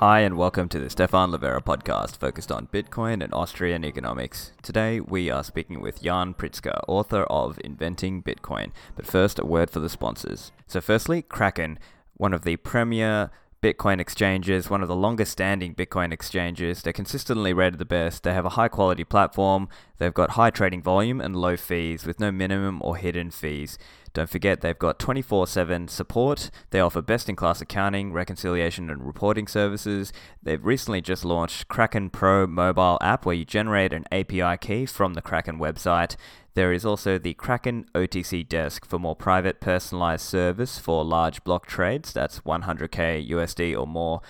Hi, and welcome to the Stephan Livera podcast focused on Bitcoin and Austrian economics. Today, we are speaking with Jan Pritzker, author of Inventing Bitcoin. But first, a word for the sponsors. So, firstly, Kraken, one of the premier Bitcoin exchanges, one of the longest standing Bitcoin exchanges. They're consistently rated the best. They have a high quality platform. They've got high trading volume and low fees with no minimum or hidden fees. Don't forget, they've got 24 7 support. They offer best in class accounting, reconciliation, and reporting services. They've recently just launched Kraken Pro mobile app where you generate an API key from the Kraken website. There is also the Kraken OTC desk for more private personalized service for large block trades. That's 100k USD or more.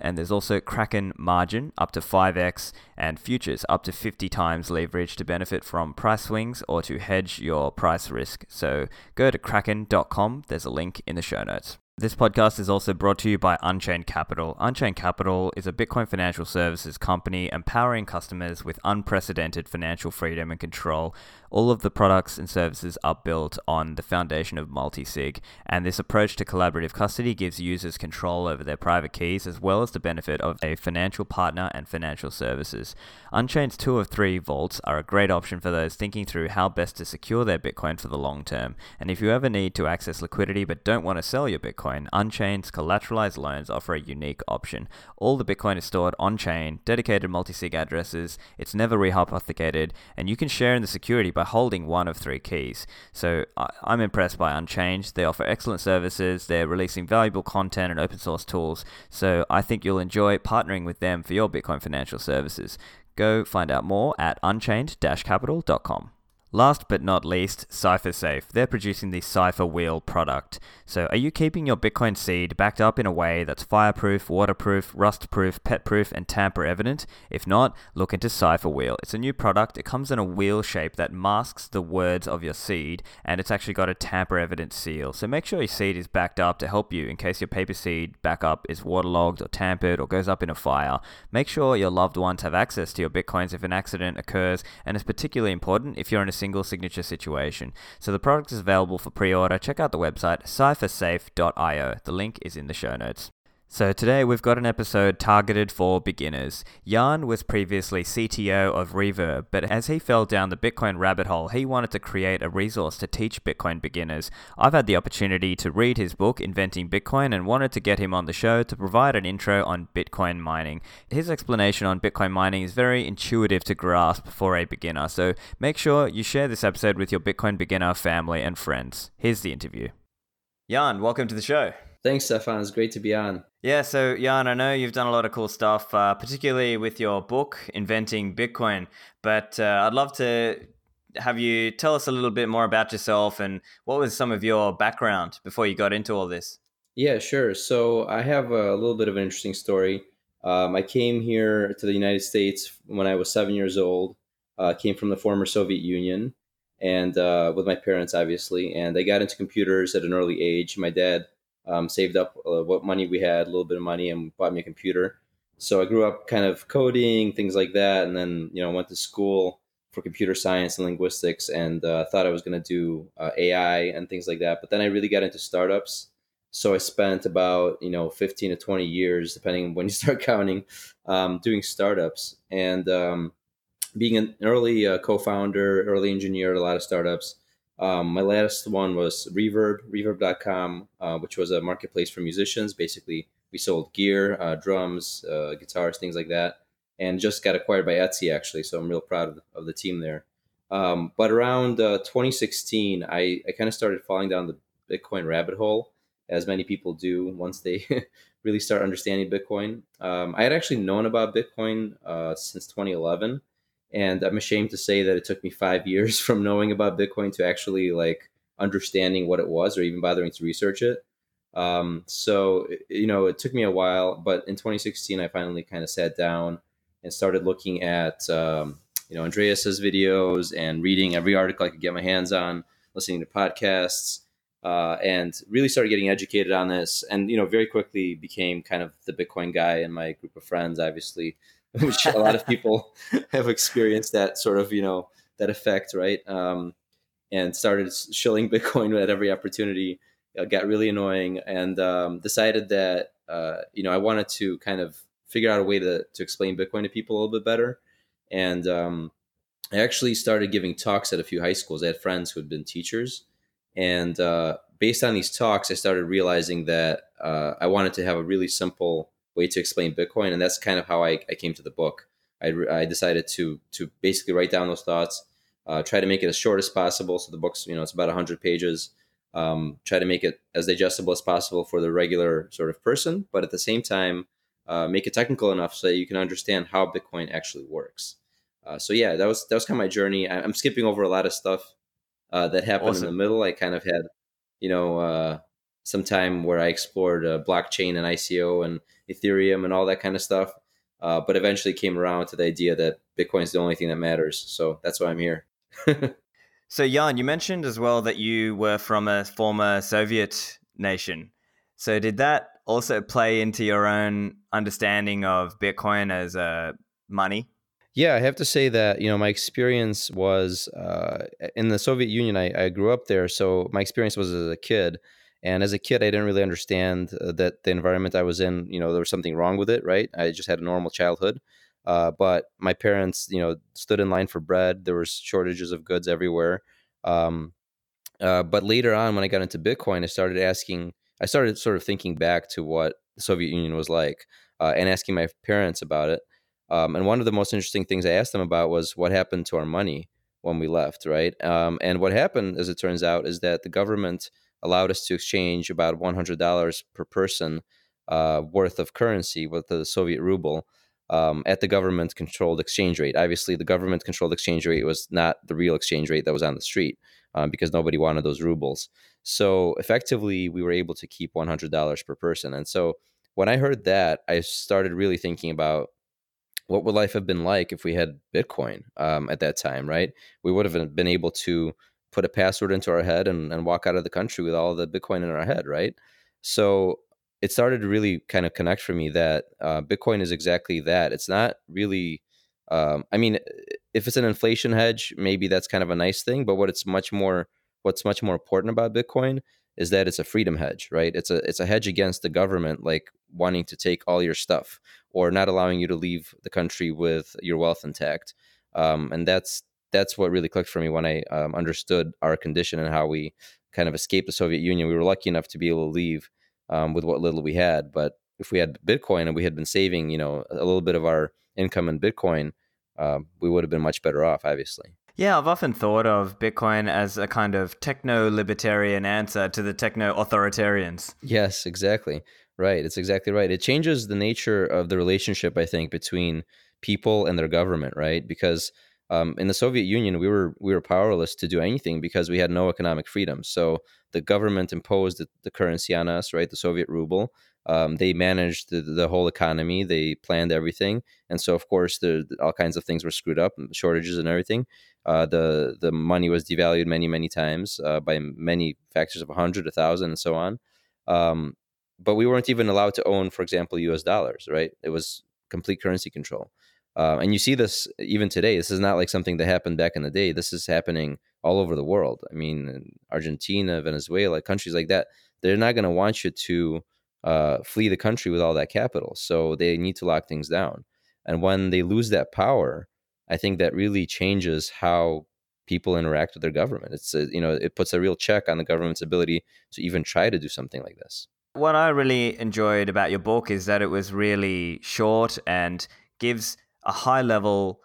And there's also Kraken margin up to 5x and futures up to 50 times leverage to benefit from price swings or to hedge your price risk. So go to kraken.com. There's a link in the show notes. This podcast is also brought to you by Unchained Capital. Unchained Capital is a Bitcoin financial services company empowering customers with unprecedented financial freedom and control. All of the products and services are built on the foundation of multi-sig, and this approach to collaborative custody gives users control over their private keys as well as the benefit of a financial partner and financial services. Unchained's 2 of 3 vaults are a great option for those thinking through how best to secure their Bitcoin for the long term. And if you ever need to access liquidity but don't want to sell your Bitcoin, Unchained's collateralized loans offer a unique option. All the Bitcoin is stored on chain, dedicated multi sig addresses, it's never rehypothecated, and you can share in the security by holding one of three keys. So I'm impressed by Unchained. They offer excellent services, they're releasing valuable content and open source tools. So I think you'll enjoy partnering with them for your Bitcoin financial services. Go find out more at unchained capital.com. Last but not least, CipherSafe. They're producing the Cipher Wheel product. So, are you keeping your Bitcoin seed backed up in a way that's fireproof, waterproof, rust-proof, pet-proof, and tamper-evident? If not, look into Cipher Wheel. It's a new product. It comes in a wheel shape that masks the words of your seed, and it's actually got a tamper-evident seal. So, make sure your seed is backed up to help you in case your paper seed backup is waterlogged or tampered or goes up in a fire. Make sure your loved ones have access to your Bitcoins if an accident occurs, and it's particularly important if you're in a single signature situation. So the product is available for pre order. Check out the website ciphersafe.io. The link is in the show notes. So today we've got an episode targeted for beginners. Jan was previously CTO of Reverb, but as he fell down the Bitcoin rabbit hole, he wanted to create a resource to teach Bitcoin beginners. I've had the opportunity to read his book, Inventing Bitcoin, and wanted to get him on the show to provide an intro on Bitcoin mining. His explanation on Bitcoin mining is very intuitive to grasp for a beginner, so make sure you share this episode with your Bitcoin beginner family and friends. Here's the interview. Jan, welcome to the show. Thanks, Stephan. It's great to be on. Yeah, so Jan, I know you've done a lot of cool stuff, uh, particularly with your book, Inventing Bitcoin. But uh, I'd love to have you tell us a little bit more about yourself and what was some of your background before you got into all this? Yeah, sure. So I have a little bit of an interesting story. Um, I came here to the United States when I was seven years old. Uh, came from the former Soviet Union, and uh, with my parents, obviously. And I got into computers at an early age. My dad um, saved up uh, what money we had, a little bit of money, and bought me a computer. So I grew up kind of coding things like that, and then you know went to school for computer science and linguistics, and uh, thought I was going to do uh, AI and things like that. But then I really got into startups. So I spent about you know 15 to 20 years, depending on when you start counting, um, doing startups and um, being an early uh, co-founder, early engineer at a lot of startups. Um, my last one was Reverb, reverb.com, uh, which was a marketplace for musicians. Basically, we sold gear, uh, drums, uh, guitars, things like that, and just got acquired by Etsy, actually. So I'm real proud of, of the team there. Um, but around uh, 2016, I, I kind of started falling down the Bitcoin rabbit hole, as many people do once they really start understanding Bitcoin. Um, I had actually known about Bitcoin uh, since 2011 and i'm ashamed to say that it took me five years from knowing about bitcoin to actually like understanding what it was or even bothering to research it. Um, so you know it took me a while but in 2016 i finally kind of sat down and started looking at um, you know andreas's videos and reading every article i could get my hands on listening to podcasts uh, and really started getting educated on this and you know very quickly became kind of the bitcoin guy in my group of friends obviously which a lot of people have experienced that sort of you know that effect, right? Um, and started shilling Bitcoin at every opportunity. It got really annoying, and um, decided that uh, you know I wanted to kind of figure out a way to to explain Bitcoin to people a little bit better. And um, I actually started giving talks at a few high schools. I had friends who had been teachers, and uh, based on these talks, I started realizing that uh, I wanted to have a really simple way to explain Bitcoin, and that's kind of how I, I came to the book. I, I decided to to basically write down those thoughts, uh, try to make it as short as possible. So the book's you know it's about hundred pages. Um, try to make it as digestible as possible for the regular sort of person, but at the same time, uh, make it technical enough so that you can understand how Bitcoin actually works. Uh, so yeah, that was that was kind of my journey. I, am skipping over a lot of stuff uh, that happened awesome. in the middle. I kind of had, you know, uh, some time where I explored uh, blockchain and ICO and Ethereum and all that kind of stuff. Uh, but eventually came around to the idea that Bitcoin is the only thing that matters. So that's why I'm here. so Jan, you mentioned as well that you were from a former Soviet nation. So did that also play into your own understanding of Bitcoin as a money? Yeah, I have to say that you know my experience was uh, in the Soviet Union. I, I, grew up there, so my experience was as a kid. And as a kid, I didn't really understand uh, that the environment I was in, you know, there was something wrong with it. Right? I just had a normal childhood. Uh, but my parents, you know, stood in line for bread. There was shortages of goods everywhere. Um, uh, but later on, when I got into Bitcoin, I started asking. I started sort of thinking back to what the Soviet Union was like, uh, and asking my parents about it. Um, and one of the most interesting things I asked them about was what happened to our money when we left, right? Um, and what happened, as it turns out, is that the government allowed us to exchange about $100 per person uh, worth of currency with the Soviet ruble um, at the government controlled exchange rate. Obviously, the government controlled exchange rate was not the real exchange rate that was on the street um, because nobody wanted those rubles. So effectively, we were able to keep $100 per person. And so when I heard that, I started really thinking about what would life have been like if we had Bitcoin um, at that time, right? We would have been able to put a password into our head and, and walk out of the country with all the Bitcoin in our head, right? So it started to really kind of connect for me that uh, Bitcoin is exactly that. It's not really, um, I mean, if it's an inflation hedge, maybe that's kind of a nice thing. But what it's much more, what's much more important about Bitcoin is that it's a freedom hedge, right? It's a it's a hedge against the government like wanting to take all your stuff or not allowing you to leave the country with your wealth intact. Um, and that's that's what really clicked for me when I um, understood our condition and how we kind of escaped the Soviet Union. We were lucky enough to be able to leave um, with what little we had, but if we had Bitcoin and we had been saving, you know, a little bit of our income in Bitcoin, uh, we would have been much better off, obviously. Yeah, I've often thought of Bitcoin as a kind of techno libertarian answer to the techno authoritarians. Yes, exactly. Right. It's exactly right. It changes the nature of the relationship, I think, between people and their government, right? Because um, in the Soviet Union, we were we were powerless to do anything because we had no economic freedom. So the government imposed the, the currency on us, right? The Soviet ruble. Um, they managed the, the, whole economy. They planned everything, and so of course, the, all kinds of things were screwed up, shortages and everything. Uh, the the money was devalued many many times uh, by many factors of hundred, a thousand, and so on. Um, but we weren't even allowed to own, for example, U.S. dollars. Right? It was complete currency control. Uh, and you see this even today. This is not like something that happened back in the day. This is happening all over the world. I mean, Argentina, Venezuela, countries like that, they're not going to want you to uh, flee the country with all that capital. So they need to lock things down. And when they lose that power, I think that really changes how people interact with their government. It's a, you know it puts a real check on the government's ability to even try to do something like this. What I really enjoyed about your book is that it was really short and gives a high level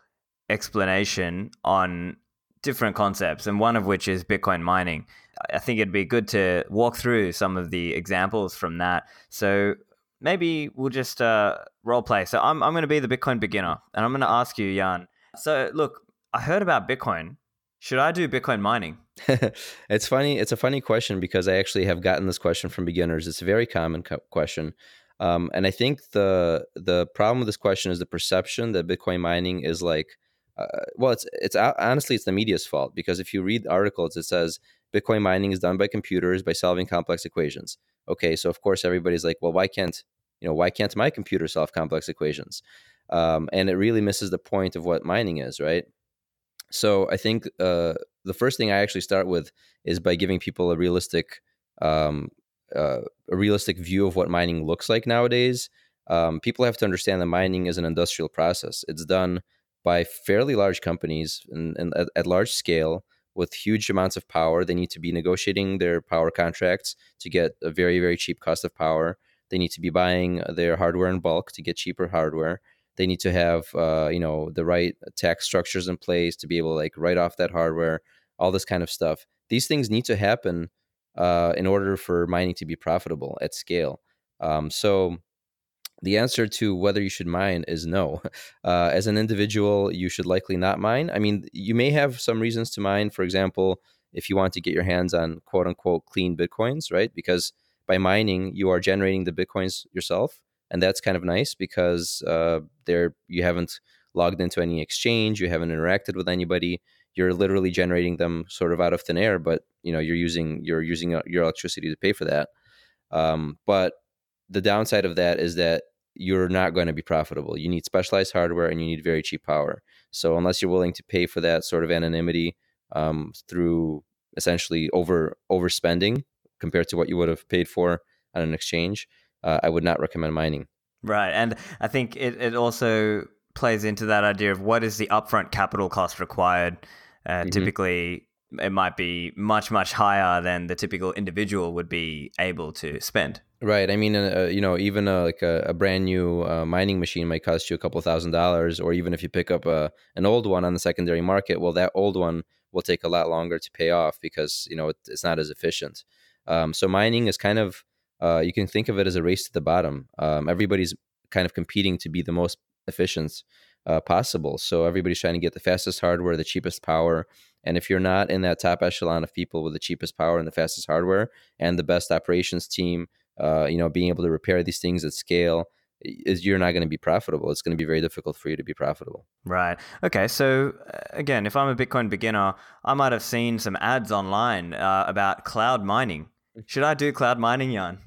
explanation on different concepts, and one of which is Bitcoin mining. I think it'd be good to walk through some of the examples from that. So maybe we'll just uh, role play. So I'm, I'm going to be the Bitcoin beginner, and I'm going to ask you, Jan. So look, I heard about Bitcoin. Should I do Bitcoin mining? it's funny. It's a funny question because I actually have gotten this question from beginners. It's a very common co- question. Um, and I think the the problem with this question is the perception that Bitcoin mining is like, uh, well, it's it's honestly it's the media's fault because if you read articles, it says Bitcoin mining is done by computers by solving complex equations. Okay, so of course everybody's like, well, why can't you know why can't my computer solve complex equations? Um, and it really misses the point of what mining is, right? So I think uh, the first thing I actually start with is by giving people a realistic um, uh, a realistic view of what mining looks like nowadays. um, people have to understand that mining is an industrial process. It's done by fairly large companies and, and at, at, large scale with huge amounts of power. They need to be negotiating their power contracts to get a very, very cheap cost of power. They need to be buying their hardware in bulk to get cheaper hardware. They need to have, uh, you know, the right tax structures in place to be able to like write off that hardware, all this kind of stuff. These things need to happen uh, in order for mining to be profitable at scale. Um, so the answer to whether you should mine is no. Uh, as an individual, you should likely not mine. I mean, you may have some reasons to mine. For example, if you want to get your hands on quote unquote clean bitcoins, right? Because by mining, you are generating the bitcoins yourself, and that's kind of nice because uh, there you haven't logged into any exchange, you haven't interacted with anybody. You're literally generating them sort of out of thin air, but you know you're using you're using uh, your electricity to pay for that. Um, but the downside of that is that you're not going to be profitable. You need specialized hardware and you need very cheap power. So unless you're willing to pay for that sort of anonymity um, through essentially over overspending compared to what you would have paid for on an exchange, uh, I would not recommend mining. Right, and I think it, it also plays into that idea of what is the upfront capital cost required. Uh, mm-hmm. Typically, it might be much much higher than the typical individual would be able to spend. Right. I mean, uh, you know, even a, like a, a brand new uh, mining machine might cost you a couple thousand dollars, or even if you pick up a, an old one on the secondary market, well, that old one will take a lot longer to pay off because you know it, it's not as efficient. Um, so mining is kind of uh, you can think of it as a race to the bottom. Um, everybody's kind of competing to be the most efficient uh, possible. So everybody's trying to get the fastest hardware, the cheapest power, and if you're not in that top echelon of people with the cheapest power and the fastest hardware and the best operations team uh, you know, being able to repair these things at scale is you're not going to be profitable. It's going to be very difficult for you to be profitable. Right. Okay. So uh, again, if I'm a Bitcoin beginner, I might have seen some ads online uh, about cloud mining. Mm. Should I do cloud mining, Jan?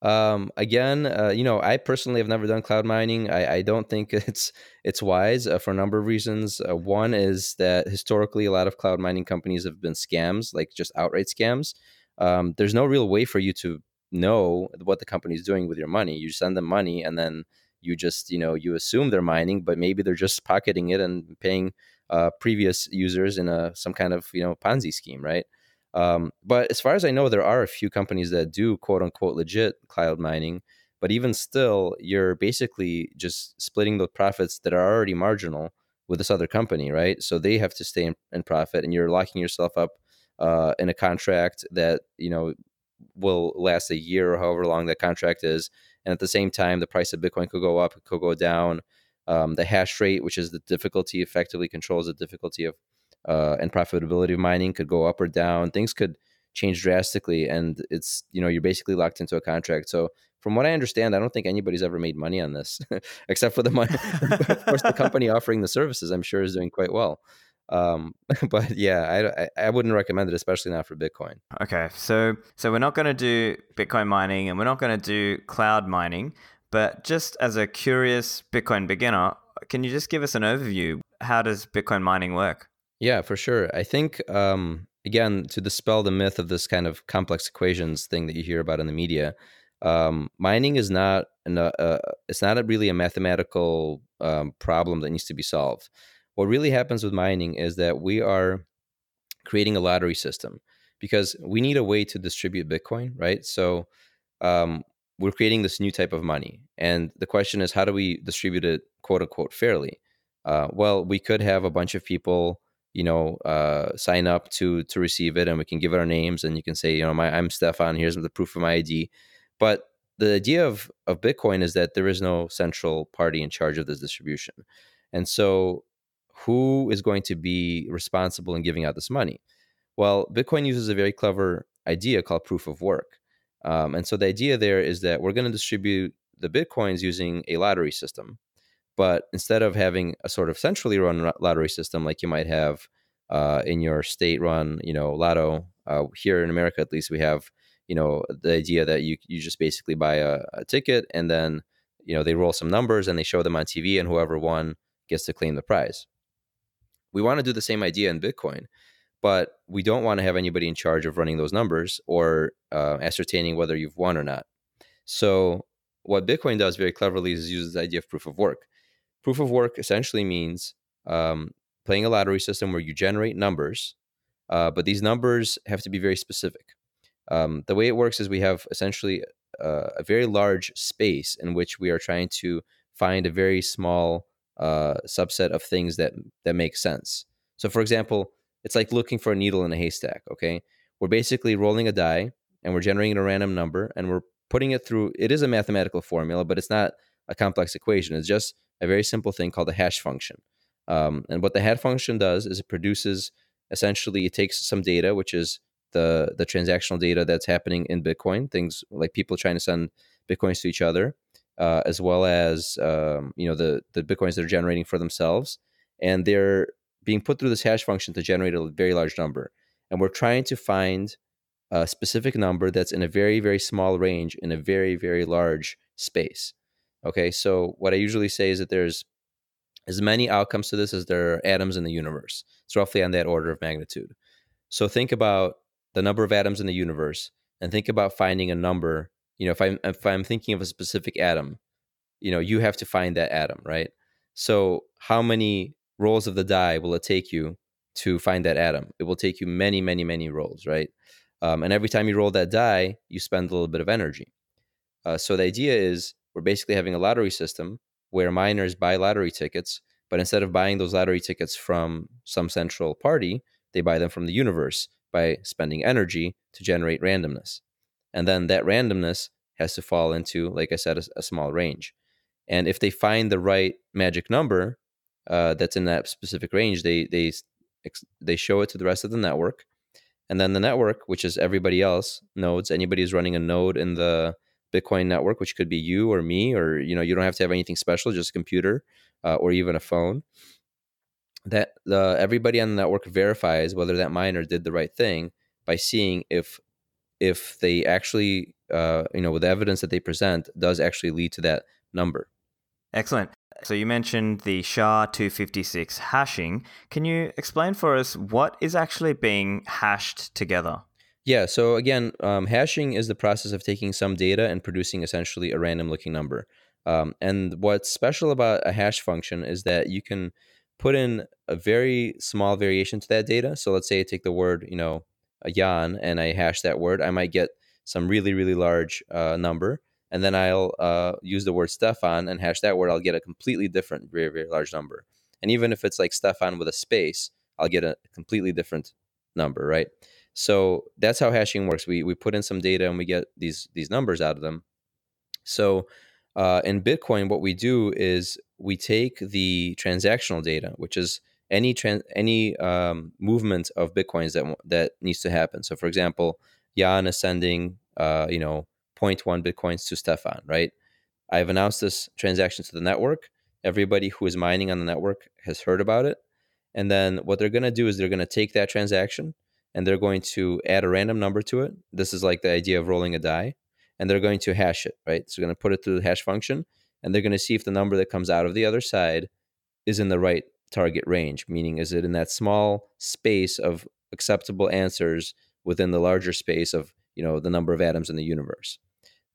Um, again, uh, you know, I personally have never done cloud mining. I, I don't think it's it's wise uh, for a number of reasons. Uh, one is that historically, a lot of cloud mining companies have been scams, like just outright scams. Um, there's no real way for you to know what the company is doing with your money. You send them money and then you just, you know, you assume they're mining, but maybe they're just pocketing it and paying uh, previous users in a some kind of, you know, Ponzi scheme, right? Um, but as far as I know, there are a few companies that do quote unquote legit cloud mining. But even still, you're basically just splitting the profits that are already marginal with this other company, right? So they have to stay in, in profit, and you're locking yourself up uh, in a contract that you know will last a year or however long that contract is. And at the same time, the price of Bitcoin could go up, it could go down. Um, the hash rate, which is the difficulty, effectively controls the difficulty of uh, and profitability of mining, could go up or down. Things could change drastically, and it's you know you're basically locked into a contract. So from what I understand, I don't think anybody's ever made money on this, except for the money. of course, the company offering the services, I'm sure, is doing quite well. Um, but yeah, I, I wouldn't recommend it, especially not for Bitcoin. Okay, so so we're not going to do Bitcoin mining and we're not going to do cloud mining, but just as a curious Bitcoin beginner, can you just give us an overview? How does Bitcoin mining work? Yeah, for sure. I think um, again to dispel the myth of this kind of complex equations thing that you hear about in the media. Um, mining is not an, uh, uh it's not a really a mathematical um, problem that needs to be solved what really happens with mining is that we are creating a lottery system because we need a way to distribute Bitcoin, right? So um, we're creating this new type of money. And the question is, how do we distribute it, quote unquote, fairly? Uh, well, we could have a bunch of people, you know, uh, sign up to to receive it, and we can give it our names, and you can say, you know, my I'm Stephan. Here's the proof of my ID. But the idea of of Bitcoin is that there is no central party in charge of this distribution, and so who is going to be responsible in giving out this money? Well, Bitcoin uses a very clever idea called proof of work. Um, and so the idea there is that we're going to distribute the Bitcoins using a lottery system. But instead of having a sort of centrally run lottery system like you might have uh, in your state run, you know, lotto, uh, here in America at least, we have, you know, the idea that you, you just basically buy a, a ticket and then, you know, they roll some numbers and they show them on TV and whoever won gets to claim the prize. We want to do the same idea in Bitcoin, but we don't want to have anybody in charge of running those numbers or uh, ascertaining whether you've won or not. So what Bitcoin does very cleverly is uses the idea of proof of work. Proof of work essentially means um, playing a lottery system where you generate numbers, uh, but these numbers have to be very specific. Um, the way it works is we have essentially uh, a very large space in which we are trying to find a very small uh, subset of things that that make sense. So, for example, it's like looking for a needle in a haystack. Okay, we're basically rolling a die and we're generating a random number and we're putting it through. It is a mathematical formula, but it's not a complex equation. It's just a very simple thing called a hash function. Um, and what the hash function does is it produces essentially it takes some data, which is the the transactional data that's happening in Bitcoin, things like people trying to send bitcoins to each other, uh, as well as um, you know the the bitcoins they're generating for themselves, and they're being put through this hash function to generate a very large number. And we're trying to find a specific number that's in a very very small range in a very very large space. Okay, so what I usually say is that there's as many outcomes to this as there are atoms in the universe. It's roughly on that order of magnitude. So think about the number of atoms in the universe and think about finding a number you know if i'm if i'm thinking of a specific atom you know you have to find that atom right so how many rolls of the die will it take you to find that atom it will take you many many many rolls right um, and every time you roll that die you spend a little bit of energy uh, so the idea is we're basically having a lottery system where miners buy lottery tickets but instead of buying those lottery tickets from some central party they buy them from the universe by spending energy to generate randomness. And then that randomness has to fall into, like I said, a, a small range. And if they find the right magic number uh, that's in that specific range, they they they show it to the rest of the network, and then the network, which is everybody else nodes, anybody who's running a node in the Bitcoin network, which could be you or me, or you know, you don't have to have anything special, just a computer uh, or even a phone. That the everybody on the network verifies whether that miner did the right thing by seeing if if they actually uh, you know with the evidence that they present does actually lead to that number. Excellent. So you mentioned the sha-256 hashing. Can you explain for us what is actually being hashed together yeah so again um, hashing is the process of taking some data and producing essentially a random looking number um, and what's special about a hash function is that you can put in a very small variation to that data. So let's say I take the word, you know, a Jan and I hash that word, I might get some really, really large uh, number. And then I'll uh, use the word Stephan and hash that word, I'll get a completely different, very, very large number. And even if it's like Stephan with a space, I'll get a completely different number, right? So that's how hashing works. We, we put in some data and we get these these numbers out of them. So uh, in Bitcoin, what we do is we take the transactional data, which is any trans any um, movement of bitcoins that that needs to happen. So, for example, Jan is sending uh, you know 0.1 bitcoins to Stephan, right? I've announced this transaction to the network. Everybody who is mining on the network has heard about it, and then what they're going to do is they're going to take that transaction and they're going to add a random number to it. This is like the idea of rolling a die, and they're going to hash it, right? So, they're going to put it through the hash function, and they're going to see if the number that comes out of the other side is in the right target range, meaning is it in that small space of acceptable answers within the larger space of you know the number of atoms in the universe.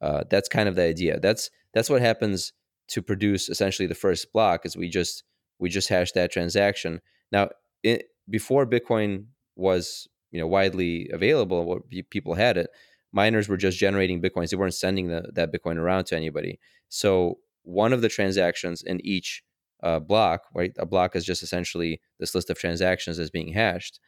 Uh, that's kind of the idea. That's that's what happens to produce essentially the first block is we just we just hash that transaction. Now, it, before Bitcoin was you know widely available, what people had it, miners were just generating bitcoins. They weren't sending the, that Bitcoin around to anybody. So one of the transactions in each uh, block, right? A block is just essentially this list of transactions that's being hashed.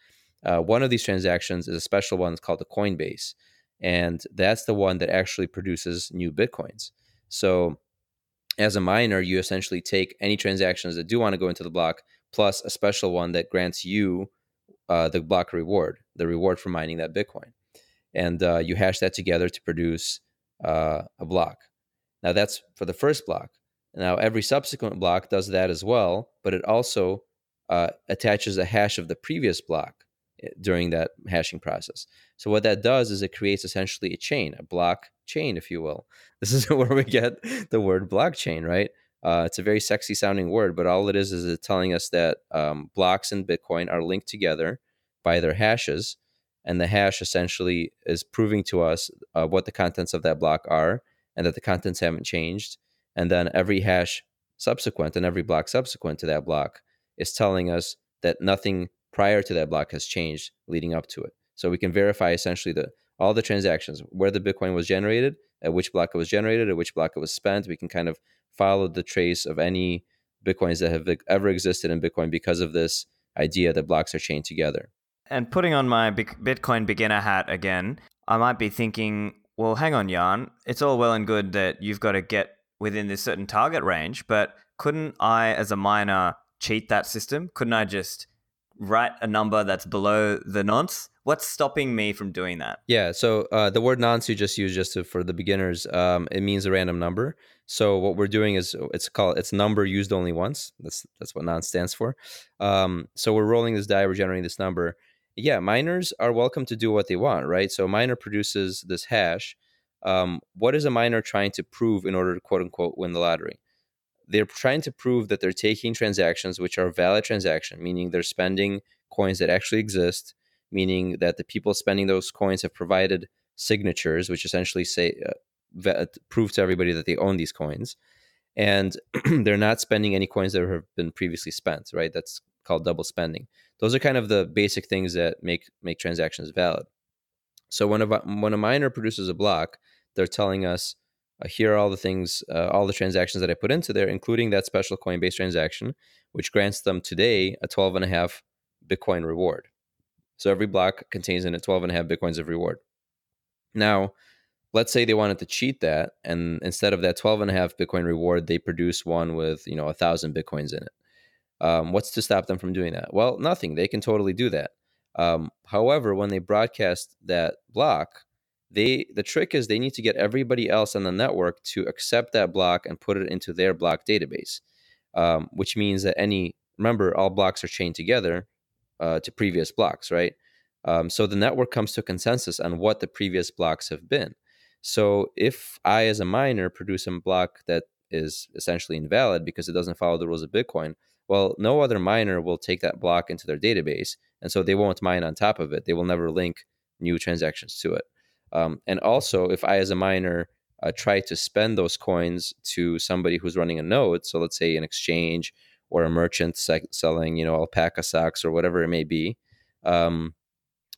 Uh, one of these transactions is a special one it's called the Coinbase, and that's the one that actually produces new bitcoins. So, as a miner, you essentially take any transactions that do want to go into the block, plus a special one that grants you uh, the block reward, the reward for mining that Bitcoin, and uh, you hash that together to produce uh, a block. Now, that's for the first block. Now, every subsequent block does that as well, but it also uh, attaches a hash of the previous block eh, during that hashing process. So, what that does is it creates essentially a chain, a block chain, if you will. This is where we get the word blockchain, right? Uh, it's a very sexy sounding word, but all it is is it telling us that um, blocks in Bitcoin are linked together by their hashes. And the hash essentially is proving to us uh, what the contents of that block are and that the contents haven't changed. And then every hash subsequent and every block subsequent to that block is telling us that nothing prior to that block has changed leading up to it. So we can verify essentially the all the transactions, where the Bitcoin was generated, at which block it was generated, at which block it was spent. We can kind of follow the trace of any Bitcoins that have ever existed in Bitcoin because of this idea that blocks are chained together. And putting on my Bitcoin beginner hat again, I might be thinking, well, hang on, Jan. It's all well and good that you've got to get within this certain target range, but couldn't I, as a miner, cheat that system? Couldn't I just write a number that's below the nonce? What's stopping me from doing that? Yeah, so uh, the word nonce you just used just to, for the beginners, um, it means a random number. So what we're doing is it's called it's number used only once. That's that's what nonce stands for. Um, so we're rolling this die, we're generating this number. Yeah, miners are welcome to do what they want, right? So a miner produces this hash. Um, what is a miner trying to prove in order to quote unquote win the lottery? they're trying to prove that they're taking transactions which are valid transaction, meaning they're spending coins that actually exist, meaning that the people spending those coins have provided signatures, which essentially say uh, prove to everybody that they own these coins, and they're not spending any coins that have been previously spent. Right? That's called double spending. Those are kind of the basic things that make make transactions valid. So when a when a miner produces a block, they're telling us uh, here are all the things, uh, all the transactions that I put into there, including that special Coinbase transaction, which grants them today a 12 and a half Bitcoin reward. So every block contains in it 12 and a half Bitcoins of reward. Now, let's say they wanted to cheat that, and instead of that 12 and a half Bitcoin reward, they produce one with, you know, a thousand Bitcoins in it. Um, what's to stop them from doing that? Well, nothing. They can totally do that. Um, however, when they broadcast that block, they the trick is they need to get everybody else on the network to accept that block and put it into their block database um, which means that any remember all blocks are chained together uh, to previous blocks right? Um, so the network comes to consensus on what the previous blocks have been. So if i as a miner produce a block that is essentially invalid because it doesn't follow the rules of bitcoin well no other miner will take that block into their database and so they won't mine on top of it. They will never link new transactions to it. Um, and also, if I, as a miner, uh, try to spend those coins to somebody who's running a node, so let's say an exchange or a merchant selling, you know, alpaca socks or whatever it may be, um,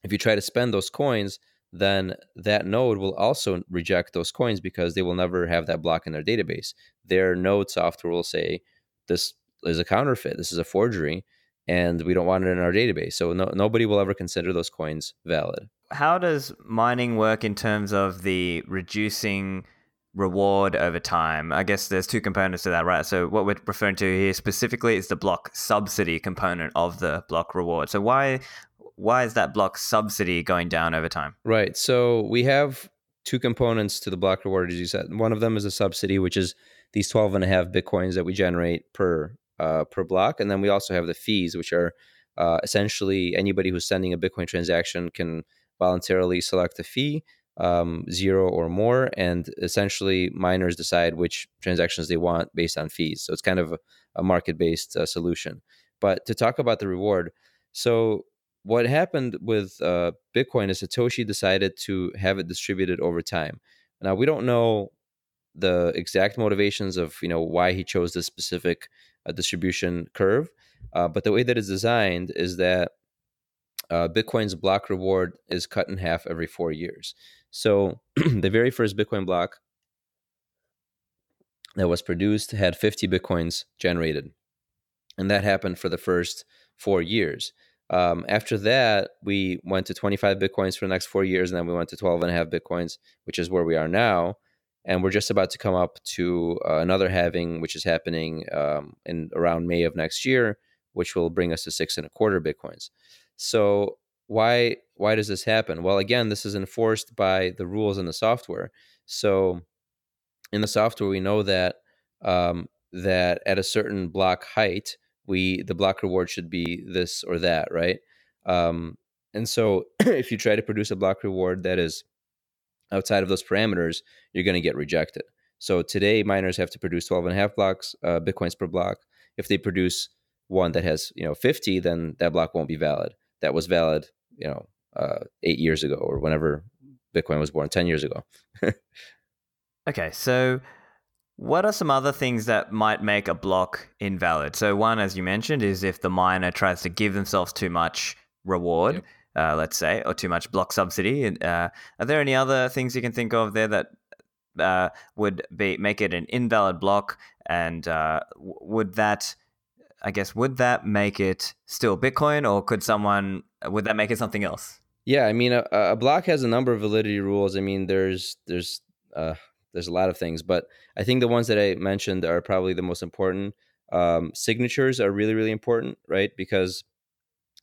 if you try to spend those coins, then that node will also reject those coins because they will never have that block in their database. Their node software will say, this is a counterfeit, this is a forgery, and we don't want it in our database. So no, nobody will ever consider those coins valid how does mining work in terms of the reducing reward over time? I guess there's two components to that, right? So what we're referring to here specifically is the block subsidy component of the block reward. So why why is that block subsidy going down over time? Right. So we have two components to the block reward, as you said. One of them is a subsidy, which is these 12 and a half Bitcoins that we generate per uh, per block. And then we also have the fees, which are uh, essentially anybody who's sending a Bitcoin transaction can voluntarily select a fee, um, zero or more, and essentially miners decide which transactions they want based on fees. So it's kind of a, a market based uh, solution. But to talk about the reward, so what happened with uh, Bitcoin is Satoshi decided to have it distributed over time. Now we don't know the exact motivations of you know why he chose this specific uh, distribution curve, uh, but the way that it's designed is that uh, Bitcoin's block reward is cut in half every four years. So the very first Bitcoin block that was produced had 50 Bitcoins generated. And that happened for the first four years. Um, after that, we went to 25 Bitcoins for the next four years, and then we went to 12 and a half Bitcoins, which is where we are now. And we're just about to come up to uh, another halving, which is happening um, in around May of next year, which will bring us to six and a quarter Bitcoins. So why why does this happen? Well, again, this is enforced by the rules in the software. So in the software, we know that um, that at a certain block height, we the block reward should be this or that, right? Um, and so if you try to produce a block reward that is outside of those parameters, you're going to get rejected. So today, miners have to produce 12 and a half blocks, uh, bitcoins per block. If they produce one that has you know 50, then that block won't be valid that was valid, you know, uh, eight years ago or whenever Bitcoin was born, ten years ago. Okay, so what are some other things that might make a block invalid? So, one, as you mentioned, is if the miner tries to give themselves too much reward, yep. uh, let's say, or too much block subsidy. Uh, are there any other things you can think of there that uh, would be make it an invalid block? And uh, would that, I guess, would that make it still Bitcoin, or could someone would that make it something else? Yeah, I mean, a, a block has a number of validity rules. I mean, there's there's uh, there's a lot of things, but I think the ones that I mentioned are probably the most important. Um, signatures are really, really important, right? Because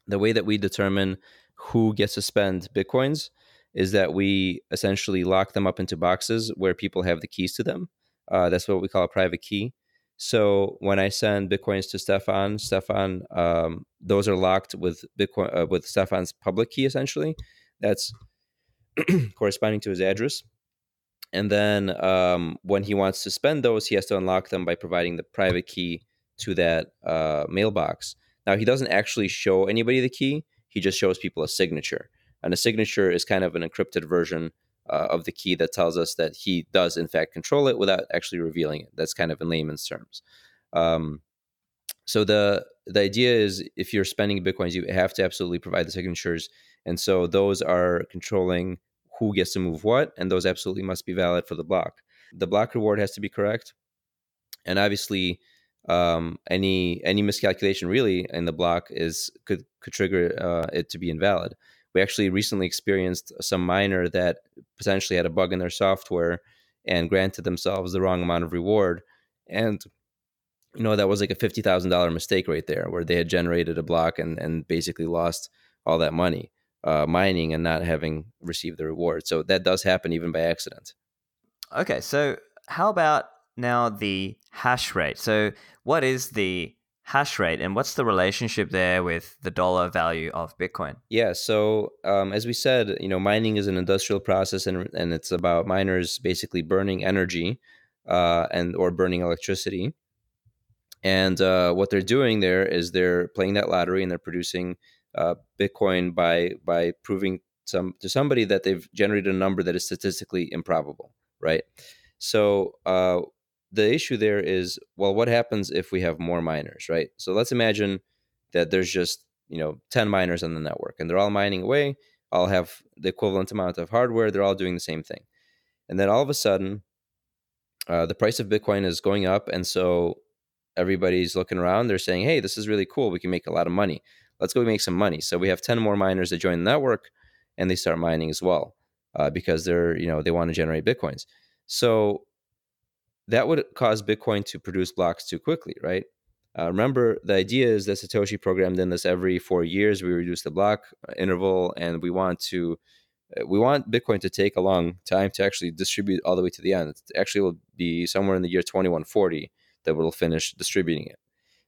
the way that we determine who gets to spend bitcoins is that we essentially lock them up into boxes where people have the keys to them. Uh, that's what we call a private key. So when I send bitcoins to Stephan, Stephan, um, those are locked with Bitcoin uh, with Stephan's public key essentially. That's corresponding to his address. And then um, when he wants to spend those, he has to unlock them by providing the private key to that uh, mailbox. Now, he doesn't actually show anybody the key, he just shows people a signature. And a signature is kind of an encrypted version uh, of the key that tells us that he does, in fact, control it without actually revealing it. That's kind of in layman's terms. Um, so the the idea is if you're spending bitcoins, you have to absolutely provide the signatures, and so those are controlling who gets to move what, and those absolutely must be valid for the block. The block reward has to be correct, and obviously, um, any any miscalculation really in the block is could could trigger uh, it to be invalid. We actually recently experienced some miner that potentially had a bug in their software and granted themselves the wrong amount of reward, and you know that was like a fifty thousand dollar mistake right there, where they had generated a block and and basically lost all that money uh, mining and not having received the reward. So that does happen even by accident. Okay, so how about now the hash rate? So what is the hash rate and what's the relationship there with the dollar value of Bitcoin? Yeah, so um, as we said, you know, mining is an industrial process and, and it's about miners basically burning energy uh, and or burning electricity. And uh, what they're doing there is they're playing that lottery and they're producing uh, Bitcoin by by proving some to somebody that they've generated a number that is statistically improbable, right? So uh, the issue there is, well, what happens if we have more miners, right? So let's imagine that there's just you know 10 miners on the network and they're all mining away all have the equivalent amount of hardware they're all doing the same thing and then all of a sudden uh, the price of bitcoin is going up and so everybody's looking around they're saying hey this is really cool we can make a lot of money let's go make some money. So we have 10 more miners that join the network and they start mining as well uh, because they're, you know, they want to generate Bitcoins. So that would cause Bitcoin to produce blocks too quickly, right? Uh, remember, the idea is that Satoshi programmed in this every four years. We reduce the block uh, interval, and we want to uh, we want Bitcoin to take a long time to actually distribute all the way to the end. It actually will be somewhere in the year 2140 that we'll finish distributing it.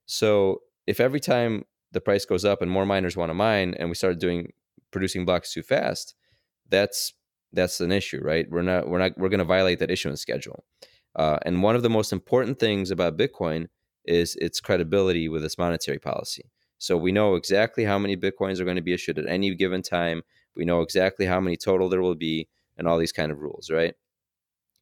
So if every time the price goes up and more miners want to mine and we start doing producing blocks too fast, that's that's an issue, right? We're not we're not we're going to violate that issuance schedule. Uh, and one of the most important things about Bitcoin is its credibility with its monetary policy. So we know exactly how many Bitcoins are going to be issued at any given time. We know exactly how many total there will be, and all these kind of rules, right?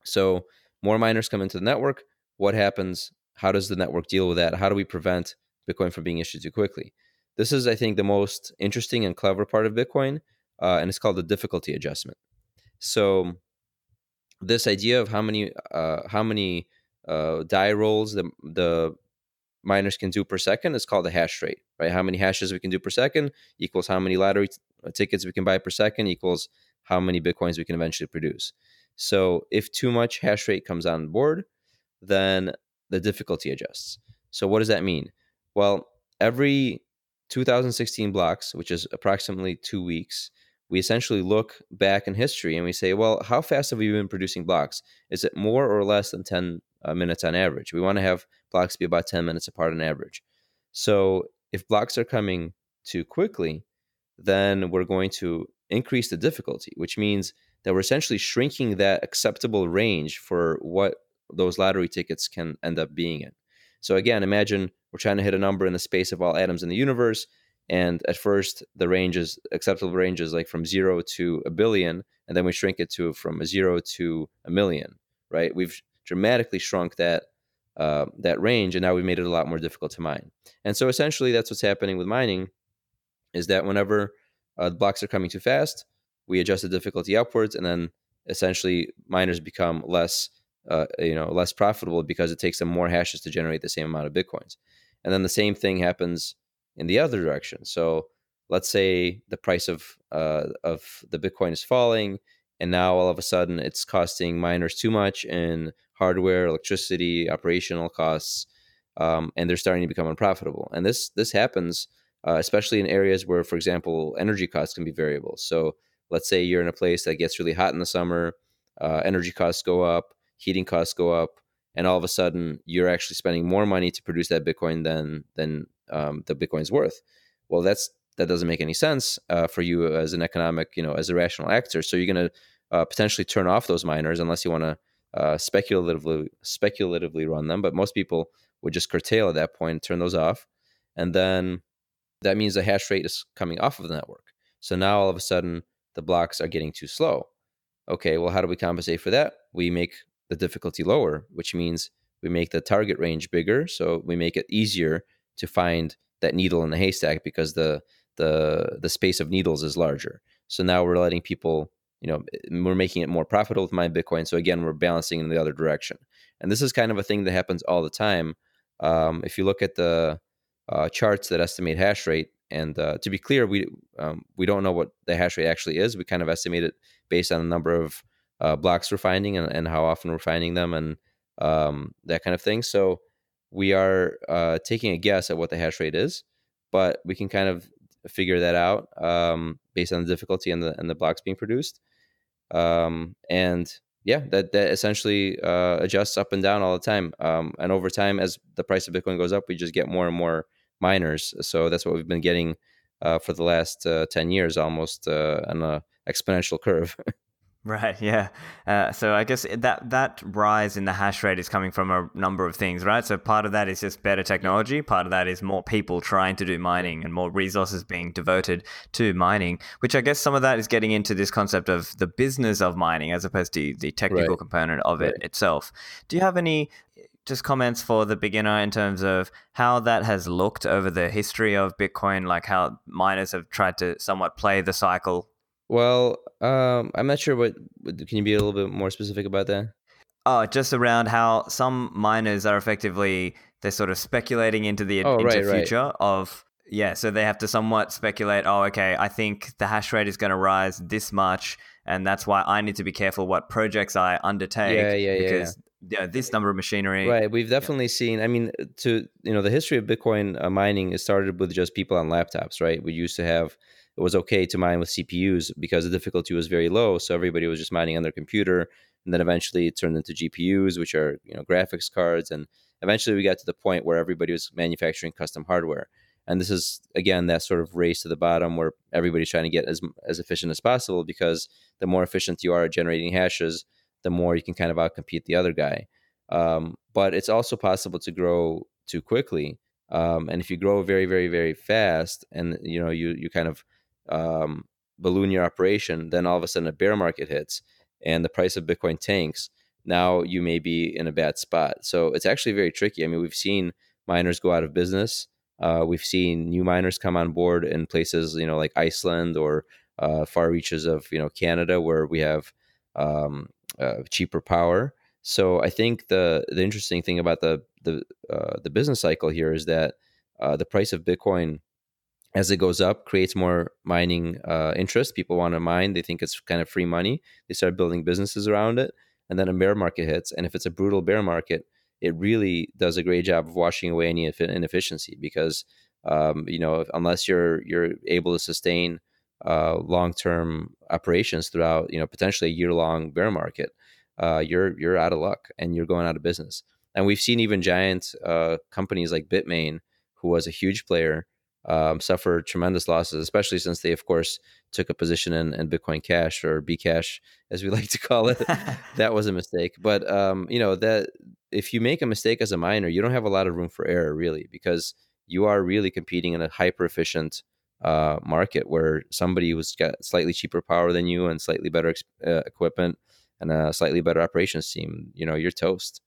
So more miners come into the network. What happens? How does the network deal with that? How do we prevent Bitcoin from being issued too quickly. This is, I think, the most interesting and clever part of Bitcoin, uh, and it's called the difficulty adjustment. So, this idea of how many uh, how many uh, DAI rolls the the miners can do per second is called the hash rate, right? How many hashes we can do per second equals how many lottery t- uh, tickets we can buy per second equals how many bitcoins we can eventually produce. So, if too much hash rate comes on board, then the difficulty adjusts. So, what does that mean? Well, every 2016 blocks, which is approximately two weeks, we essentially look back in history and we say, well, how fast have we been producing blocks? Is it more or less than 10 uh, minutes on average? We want to have blocks be about 10 minutes apart on average. So if blocks are coming too quickly, then we're going to increase the difficulty, which means that we're essentially shrinking that acceptable range for what those lottery tickets can end up being in. So again, imagine we're trying to hit a number in the space of all atoms in the universe. And at first, the range is acceptable range is like from zero to a billion, and then we shrink it to from a zero to a million, right? We've dramatically shrunk that uh, that range, and now we've made it a lot more difficult to mine. And so essentially, that's what's happening with mining, is that whenever uh, the blocks are coming too fast, we adjust the difficulty upwards, and then essentially miners become less uh, you know less profitable because it takes them more hashes to generate the same amount of bitcoins. And then the same thing happens in the other direction. So let's say the price of uh, of the Bitcoin is falling, and now all of a sudden it's costing miners too much in hardware, electricity, operational costs, um, and they're starting to become unprofitable. And this this happens uh, especially in areas where, for example, energy costs can be variable. So let's say you're in a place that gets really hot in the summer, uh, energy costs go up, heating costs go up, and all of a sudden you're actually spending more money to produce that Bitcoin than than um, the Bitcoin's worth. Well, that's that doesn't make any sense uh, for you as an economic, you know, as a rational actor. So you're going to uh, potentially turn off those miners unless you want to uh, speculatively speculatively run them. But most people would just curtail at that point, turn those off, and then that means the hash rate is coming off of the network. So now all of a sudden the blocks are getting too slow. Okay, well, how do we compensate for that? We make the difficulty lower, which means we make the target range bigger. So we make it easier to find that needle in the haystack because the the the space of needles is larger. So now we're letting people, you know, we're making it more profitable to mine Bitcoin. So again, we're balancing in the other direction. And this is kind of a thing that happens all the time. Um, if you look at the uh, charts that estimate hash rate, and uh, to be clear, we um, we don't know what the hash rate actually is. We kind of estimate it based on the number of uh, blocks we're finding and, and how often we're finding them and um, that kind of thing. So we are uh, taking a guess at what the hash rate is, but we can kind of figure that out um, based on the difficulty and the and the blocks being produced. Um, and yeah, that that essentially uh, adjusts up and down all the time. Um, and over time, as the price of Bitcoin goes up, we just get more and more miners. So that's what we've been getting uh, for the last uh, ten years, almost uh, on a exponential curve. Right. Yeah. Uh, so I guess that that rise in the hash rate is coming from a number of things, right? So part of that is just better technology. Part of that is more people trying to do mining and more resources being devoted to mining. Which I guess some of that is getting into this concept of the business of mining as opposed to the technical right. component of it itself. Do you have any just comments for the beginner in terms of how that has looked over the history of Bitcoin, like how miners have tried to somewhat play the cycle well, um, I'm not sure what. Can you be a little bit more specific about that? Oh, just around how some miners are effectively they're sort of speculating into the oh, into right, future right. of yeah, so they have to somewhat speculate. Oh, okay, I think the hash rate is going to rise this much, and that's why I need to be careful what projects I undertake. Yeah, yeah, because, yeah. You know, this number of machinery. Right. We've definitely yeah. seen. I mean, to you know, the history of Bitcoin uh, mining is started with just people on laptops. Right. We used to have it was okay to mine with CPUs because the difficulty was very low. So everybody was just mining on their computer. And then eventually it turned into GPUs, which are, you know, graphics cards. And eventually we got to the point where everybody was manufacturing custom hardware. And this is again that sort of race to the bottom where everybody's trying to get as as efficient as possible because the more efficient you are at generating hashes, the more you can kind of outcompete the other guy. Um, but it's also possible to grow too quickly. Um, and if you grow very, very, very fast, and you know you you kind of um, balloon your operation, then all of a sudden a bear market hits and the price of Bitcoin tanks. Now you may be in a bad spot. So it's actually very tricky. I mean, we've seen miners go out of business. Uh, we've seen new miners come on board in places, you know, like Iceland or uh, far reaches of you know Canada, where we have um, uh, cheaper power. So I think the the interesting thing about the the uh, the business cycle here is that uh, the price of Bitcoin as it goes up creates more mining uh, interest. People want to mine. They think it's kind of free money. They start building businesses around it and then a bear market hits and if it's a brutal bear market it really does a great job of washing away any inefficiency because um, you know unless you're you're able to sustain uh, long-term operations throughout you know potentially a year-long bear market uh, you're you're out of luck and you're going out of business. And we've seen even giant uh, companies like Bitmain who was a huge player um, suffered tremendous losses, especially since they, of course, took a position in, in Bitcoin Cash or Bcash, as we like to call it. that was a mistake. But um, you know that if you make a mistake as a miner, you don't have a lot of room for error, really, because you are really competing in a hyper efficient uh, market where somebody who's got slightly cheaper power than you and slightly better uh, equipment and a slightly better operations team, you know, you're toast.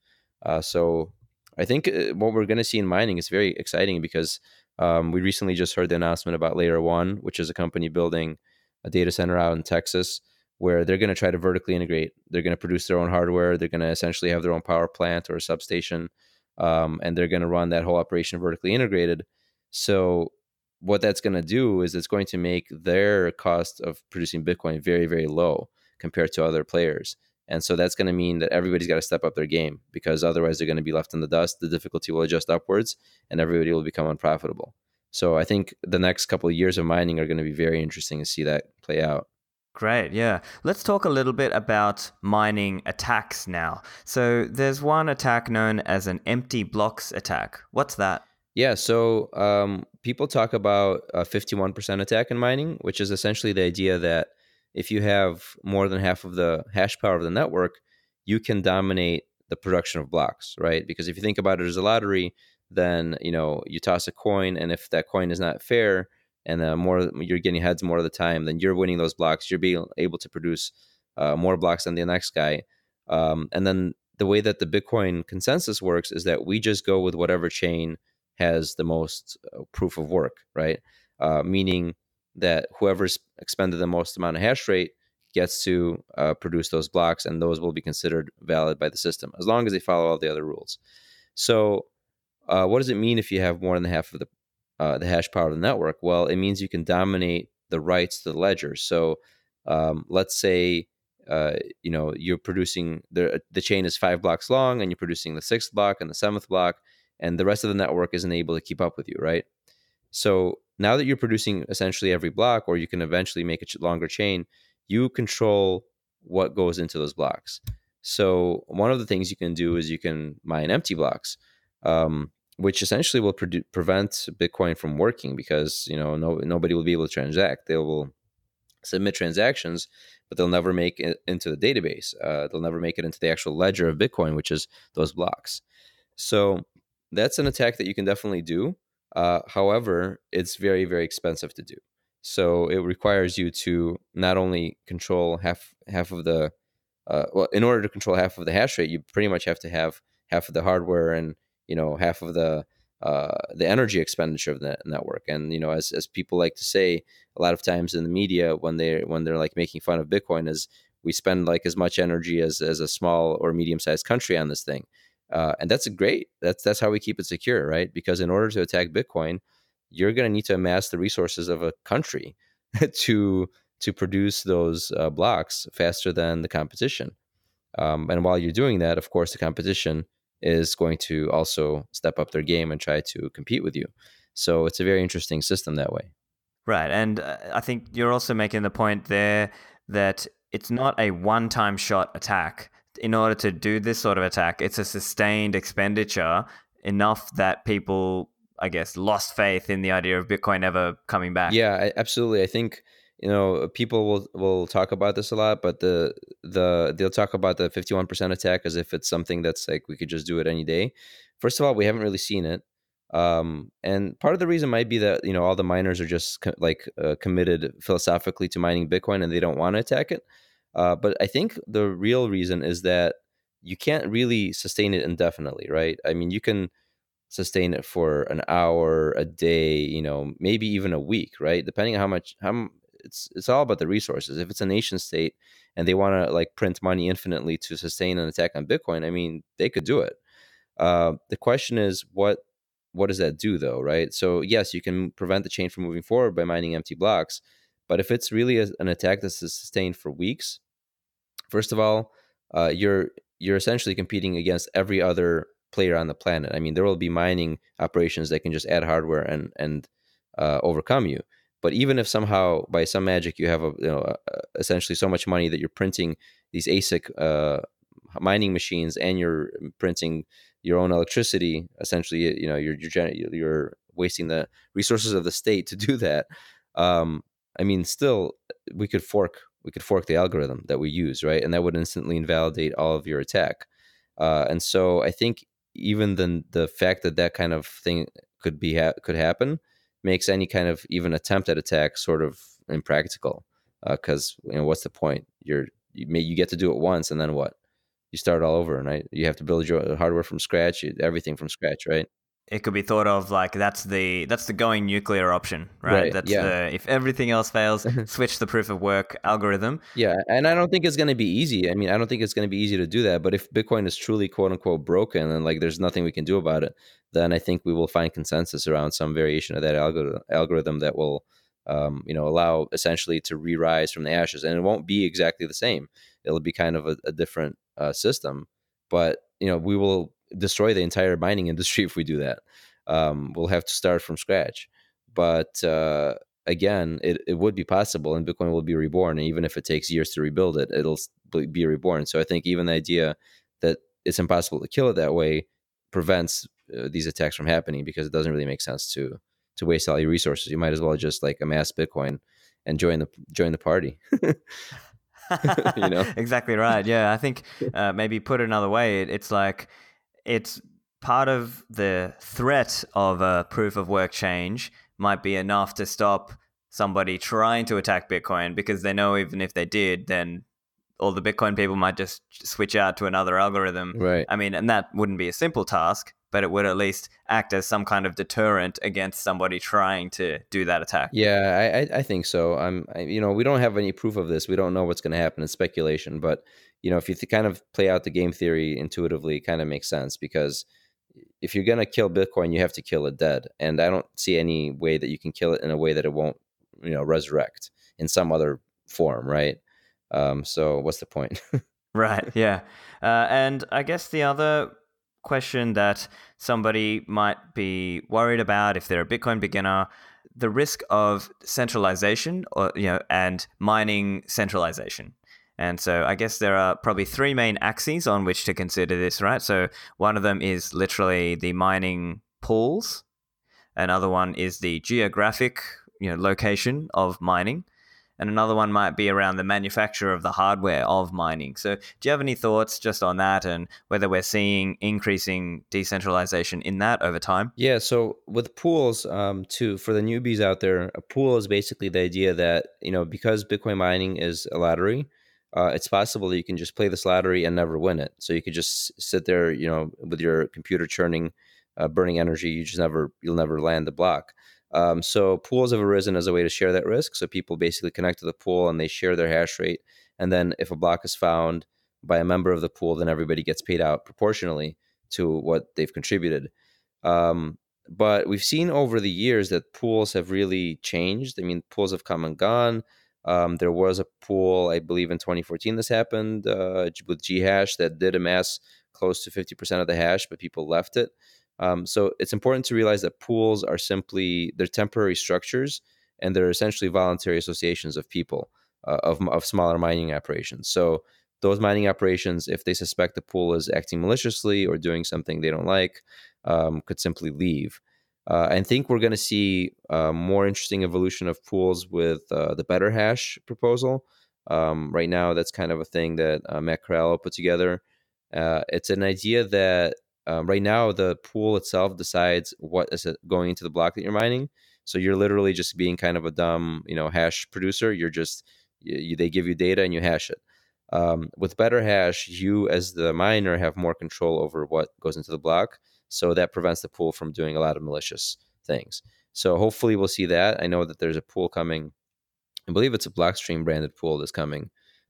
Uh, so I think uh, what we're going to see in mining is very exciting because um, we recently just heard the announcement about Layer One, which is a company building a data center out in Texas where they're going to try to vertically integrate. They're going to produce their own hardware. They're going to essentially have their own power plant or a substation, um, and they're going to run that whole operation vertically integrated. So what that's going to do is it's going to make their cost of producing Bitcoin very, very low compared to other players. And so that's going to mean that everybody's got to step up their game because otherwise they're going to be left in the dust. The difficulty will adjust upwards and everybody will become unprofitable. So I think the next couple of years of mining are going to be very interesting to see that play out. Great, yeah. Let's talk a little bit about mining attacks now. So there's one attack known as an empty blocks attack. What's that? Yeah, so um, people talk about a 51% attack in mining, which is essentially the idea that if you have more than half of the hash power of the network, you can dominate the production of blocks, right? Because if you think about it as a lottery, then you know you toss a coin, and if that coin is not fair, and the more you're getting heads more of the time, then you're winning those blocks. You're being able to produce uh, more blocks than the next guy. Um, and then the way that the Bitcoin consensus works is that we just go with whatever chain has the most uh, proof of work, right? Uh, meaning that whoever's expended the most amount of hash rate gets to uh, produce those blocks, and those will be considered valid by the system as long as they follow all the other rules. So, uh, what does it mean if you have more than half of the uh, the hash power of the network? Well, it means you can dominate the writes to the ledger. So um, let's say uh, you know you're producing the the chain is five blocks long, and you're producing the sixth block and the seventh block, and the rest of the network isn't able to keep up with you, right? So now that you're producing essentially every block, or you can eventually make a longer chain, you control what goes into those blocks. So one of the things you can do is you can mine empty blocks. Um, which essentially will pre- prevent Bitcoin from working because you know no, nobody will be able to transact. They will submit transactions, but they'll never make it into the database. Uh, they'll never make it into the actual ledger of Bitcoin, which is those blocks. So that's an attack that you can definitely do. Uh, however, it's very very expensive to do. So it requires you to not only control half half of the uh, well, in order to control half of the hash rate, you pretty much have to have half of the hardware and you know half of the uh, the energy expenditure of the network. And you know, as as people like to say, a lot of times in the media when they when they're like making fun of Bitcoin, is we spend like as much energy as as a small or medium sized country on this thing. Uh, and that's great. That's that's how we keep it secure, right? Because in order to attack Bitcoin, you're going to need to amass the resources of a country to to produce those uh, blocks faster than the competition. Um, and while you're doing that, of course, the competition is going to also step up their game and try to compete with you. So it's a very interesting system that way. Right. And uh, I think you're also making the point there that it's not a one time shot attack. In order to do this sort of attack, it's a sustained expenditure enough that people, I guess, lost faith in the idea of Bitcoin ever coming back. Yeah, absolutely. I think you know people will will talk about this a lot but the the they'll talk about the 51% attack as if it's something that's like we could just do it any day first of all we haven't really seen it um, and part of the reason might be that you know all the miners are just co- like uh, committed philosophically to mining bitcoin and they don't want to attack it uh, but i think the real reason is that you can't really sustain it indefinitely right i mean you can sustain it for an hour a day you know maybe even a week right depending on how much how it's it's all about the resources. If it's a nation state and they want to like print money infinitely to sustain an attack on Bitcoin, I mean, they could do it. Uh, the question is what what does that do though, right? So yes, you can prevent the chain from moving forward by mining empty blocks, but if it's really a, an attack that's sustained for weeks, first of all, uh, you're you're essentially competing against every other player on the planet. I mean, there will be mining operations that can just add hardware and and uh, overcome you. But even if somehow by some magic you have a you know uh, essentially so much money that you're printing these ASIC uh, mining machines and you're printing your own electricity, essentially you know you're you're, you're wasting the resources of the state to do that. Um, I mean, still we could fork we could fork the algorithm that we use, right? And that would instantly invalidate all of your attack. Uh, and so I think even the the fact that that kind of thing could be ha- could happen makes any kind of even attempt at attack sort of impractical because uh, you know what's the point you're you may you get to do it once and then what you start all over right you have to build your hardware from scratch everything from scratch right it could be thought of like that's the that's the going nuclear option, right? Right, That's yeah. the if everything else fails, switch the proof of work algorithm. Yeah, and I don't think it's going to be easy. I mean, I don't think it's going to be easy to do that. But if Bitcoin is truly quote unquote broken and like there's nothing we can do about it, then I think we will find consensus around some variation of that algorithm, algorithm that will, um, you know, allow essentially to re-rise from the ashes. And it won't be exactly the same. It'll be kind of a, a different uh, system, but you know, we will destroy the entire mining industry if we do that. Um, we'll have to start from scratch. But uh, again, it, it would be possible and Bitcoin will be reborn. And even if it takes years to rebuild it, it'll be reborn. So I think even the idea that it's impossible to kill it that way prevents uh, these attacks from happening because it doesn't really make sense to to waste all your resources. You might as well just like amass Bitcoin and join the join the party. you know exactly right. Yeah, I think uh, maybe put it another way, it, it's like it's part of the threat of a proof of work change might be enough to stop somebody trying to attack Bitcoin because they know even if they did, then all the Bitcoin people might just switch out to another algorithm. Right. I mean, and that wouldn't be a simple task, but it would at least act as some kind of deterrent against somebody trying to do that attack. Yeah, I, I think so. I'm, I, you know, we don't have any proof of this. We don't know what's going to happen. It's speculation, but you know, if you th- kind of play out the game theory intuitively, it kind of makes sense because if you're going to kill Bitcoin, you have to kill it dead. And I don't see any way that you can kill it in a way that it won't, you know, resurrect in some other form, right? Um, so what's the point? right. Yeah. Uh, and I guess the other question that somebody might be worried about if they're a Bitcoin beginner, the risk of centralization or you know and mining centralization. And so I guess there are probably three main axes on which to consider this, right? So one of them is literally the mining pools. Another one is the geographic, you know, location of mining. And another one might be around the manufacture of the hardware of mining. So, do you have any thoughts just on that and whether we're seeing increasing decentralization in that over time? Yeah. So with pools, um, to for the newbies out there, a pool is basically the idea that you know because Bitcoin mining is a lottery, uh, it's possible that you can just play this lottery and never win it. So you could just sit there, you know, with your computer churning, uh, burning energy. You just never, you'll never land the block. Um, so pools have arisen as a way to share that risk. So people basically connect to the pool and they share their hash rate. And then if a block is found by a member of the pool, then everybody gets paid out proportionally to what they've contributed. Um, but we've seen over the years that pools have really changed. I mean, pools have come and gone. Um, there was a pool, I believe, in 2014. This happened uh, with Ghash that did amass close to 50% of the hash, but people left it. Um, so it's important to realize that pools are simply they're temporary structures and they're essentially voluntary associations of people uh, of, of smaller mining operations. So those mining operations, if they suspect the pool is acting maliciously or doing something they don't like, um, could simply leave. Uh, I think we're going to see uh, more interesting evolution of pools with uh, the Better Hash proposal. Um, right now, that's kind of a thing that uh, Matt Corallo put together. Uh, it's an idea that um, right now the pool itself decides what is going into the block that you're mining. So you're literally just being kind of a dumb, you know, hash producer. You're just you, they give you data and you hash it. Um, with Better Hash, you as the miner have more control over what goes into the block. So that prevents the pool from doing a lot of malicious things. So hopefully we'll see that. I know that there's a pool coming. I believe it's a Blockstream branded pool that's coming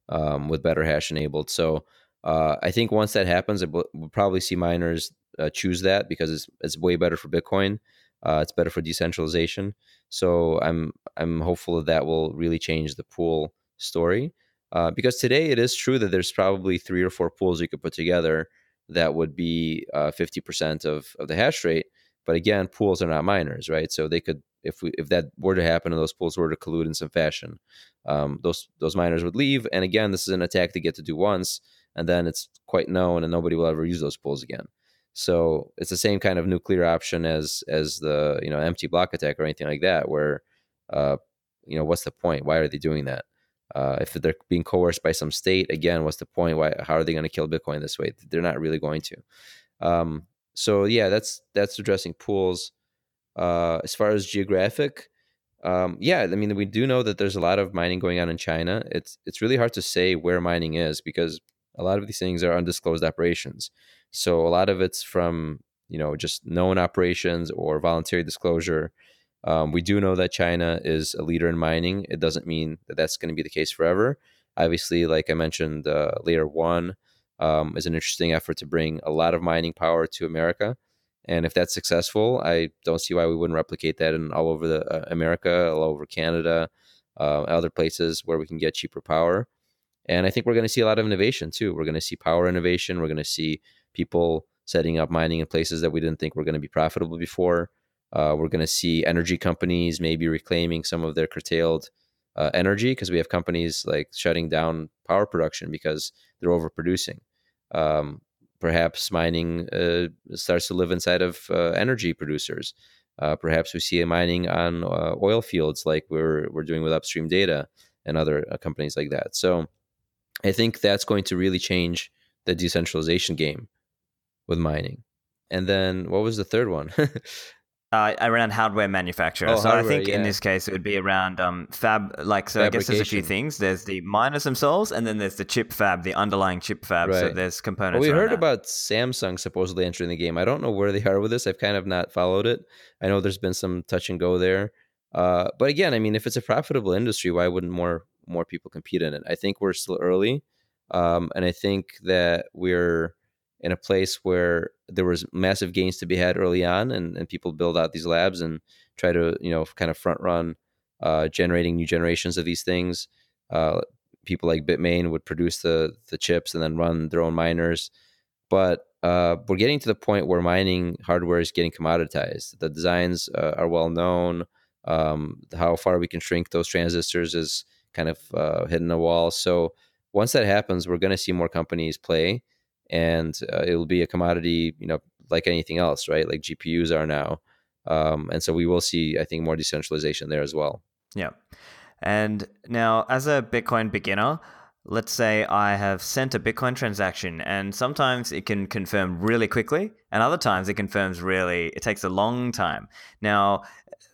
um, with Better Hash enabled. So uh, I think once that happens, we'll probably see miners uh, choose that because it's it's way better for Bitcoin. Uh, it's better for decentralization. So I'm I'm hopeful that that will really change the pool story. Uh, because today it is true that there's probably three or four pools you could put together that would be uh, 50% of, of the hash rate. But again, pools are not miners, right? So they could, if we, if that were to happen and those pools were to collude in some fashion, um, those those miners would leave. And again, this is an attack they get to do once, and then it's quite known, and nobody will ever use those pools again. So it's the same kind of nuclear option as as the you know empty block attack or anything like that, where uh, you know what's the point? Why are they doing that? Uh, if they're being coerced by some state, again, what's the point? Why? How are they going to kill Bitcoin this way? They're not really going to. Um, so yeah, that's that's addressing pools. Uh, as far as geographic, um, yeah, I mean, we do know that there's a lot of mining going on in China. It's it's really hard to say where mining is because a lot of these things are undisclosed operations. So a lot of it's from you know just known operations or voluntary disclosure. Um, we do know that China is a leader in mining. It doesn't mean that that's going to be the case forever. Obviously, like I mentioned, uh, Layer One um, is an interesting effort to bring a lot of mining power to America. And if that's successful, I don't see why we wouldn't replicate that in all over the uh, America, all over Canada, uh, other places where we can get cheaper power. And I think we're going to see a lot of innovation too. We're going to see power innovation. We're going to see people setting up mining in places that we didn't think were going to be profitable before. Uh, we're going to see energy companies maybe reclaiming some of their curtailed uh, energy because we have companies like shutting down power production because they're overproducing. Um, perhaps mining uh, starts to live inside of uh, energy producers. Uh, perhaps we see mining on uh, oil fields like we're we're doing with Upstream Data and other companies like that. So I think that's going to really change the decentralization game with mining. And then what was the third one? Uh, around hardware manufacturer. Oh, so hardware, I think yeah. in this case it would be around um, fab. Like so, I guess there's a few things. There's the miners themselves, and then there's the chip fab, the underlying chip fab. Right. So there's components. Well, we heard that. about Samsung supposedly entering the game. I don't know where they are with this. I've kind of not followed it. I know there's been some touch and go there. Uh, but again, I mean, if it's a profitable industry, why wouldn't more more people compete in it? I think we're still early, um, and I think that we're in a place where there was massive gains to be had early on and, and people build out these labs and try to you know kind of front run uh, generating new generations of these things. Uh, people like Bitmain would produce the the chips and then run their own miners. But uh, we're getting to the point where mining hardware is getting commoditized. The designs uh, are well known. Um, how far we can shrink those transistors is kind of uh, hitting a wall. So once that happens we're going to see more companies play and uh, it'll be a commodity, you know, like anything else, right? Like GPUs are now. Um, and so we will see, I think, more decentralization there as well. Yeah. And now, as a Bitcoin beginner, let's say I have sent a Bitcoin transaction, and sometimes it can confirm really quickly, and other times it confirms really, it takes a long time. Now,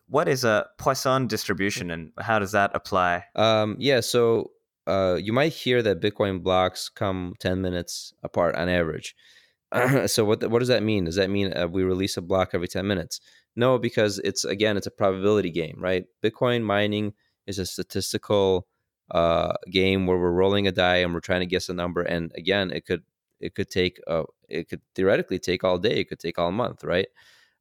what is a Poisson distribution, and how does that apply? Um, yeah, so uh, you might hear that Bitcoin blocks come 10 minutes apart on average. so what what does that mean? Does that mean uh, we release a block every 10 minutes? No, because it's again it's a probability game, right? Bitcoin mining is a statistical uh, game where we're rolling a die and we're trying to guess a number. And again, it could it could take uh, it could theoretically take all day. It could take all month, right?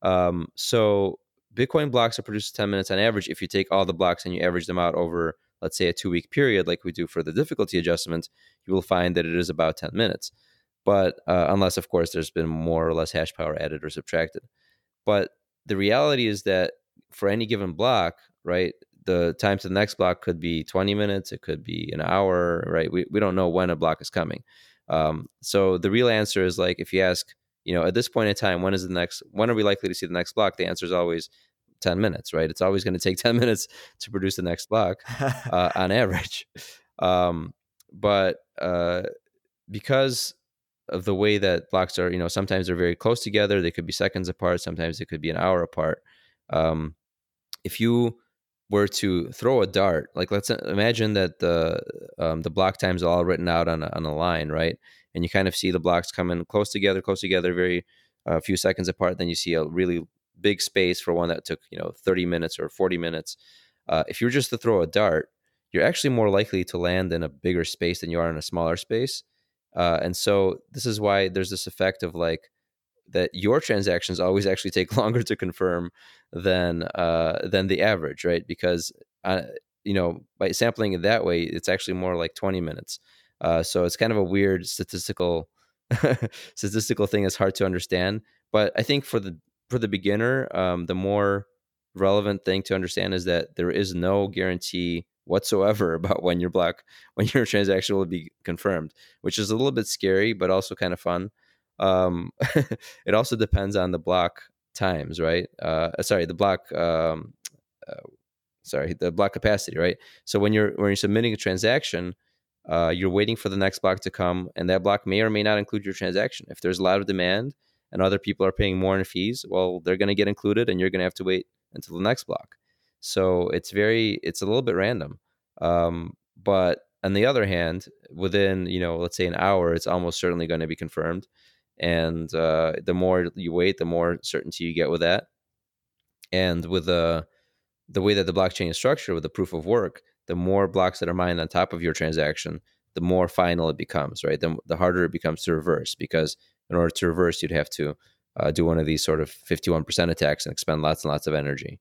Um, so Bitcoin blocks are produced 10 minutes on average if you take all the blocks and you average them out over let's say a two week period like we do for the difficulty adjustment you will find that it is about 10 minutes. But uh, unless, of course, there's been more or less hash power added or subtracted. But the reality is that for any given block, right, the time to the next block could be 20 minutes, it could be an hour, right? We, we don't know when a block is coming. Um, so the real answer is like if you ask, you know, at this point in time, when is the next, when are we likely to see the next block? The answer is always 10 minutes, right? It's always going to take 10 minutes to produce the next block uh, on average. Um, but uh, because of the way that blocks are, you know, sometimes they're very close together, they could be seconds apart, sometimes it could be an hour apart. Um, if you were to throw a dart, like let's imagine that the um, the block times are all written out on a, on a line, right? And you kind of see the blocks coming close together, close together, very a uh, few seconds apart. Then you see a really big space for one that took you know 30 minutes or 40 minutes uh, if you're just to throw a dart you're actually more likely to land in a bigger space than you are in a smaller space uh, and so this is why there's this effect of like that your transactions always actually take longer to confirm than uh, than the average right? Because uh, you know by sampling it that way it's actually more like 20 minutes uh, so it's kind of a weird statistical statistical thing that's hard to understand but i think for the for the beginner, um, the more relevant thing to understand is that there is no guarantee whatsoever about when your block when your transaction will be confirmed, which is a little bit scary, but also kind of fun. Um, it also depends on the block times, right? Uh, sorry, the block. Um, uh, sorry, the block capacity, right? So when you're when you're submitting a transaction, uh, you're waiting for the next block to come, and that block may or may not include your transaction. If there's a lot of demand, and other people are paying more in fees, well, they're going to get included and you're going to have to wait until the next block. So it's very it's a little bit random. Um, but on the other hand, within you know let's say an hour, it's almost certainly going to be confirmed. And uh, the more you wait, the more certainty you get with that. And with the the way that the blockchain is structured with the proof of work, the more blocks that are mined on top of your transaction, the more final it becomes, right? The, the harder it becomes to reverse because in order to reverse, you'd have to uh, do one of these sort of 51% attacks and expend lots and lots of energy.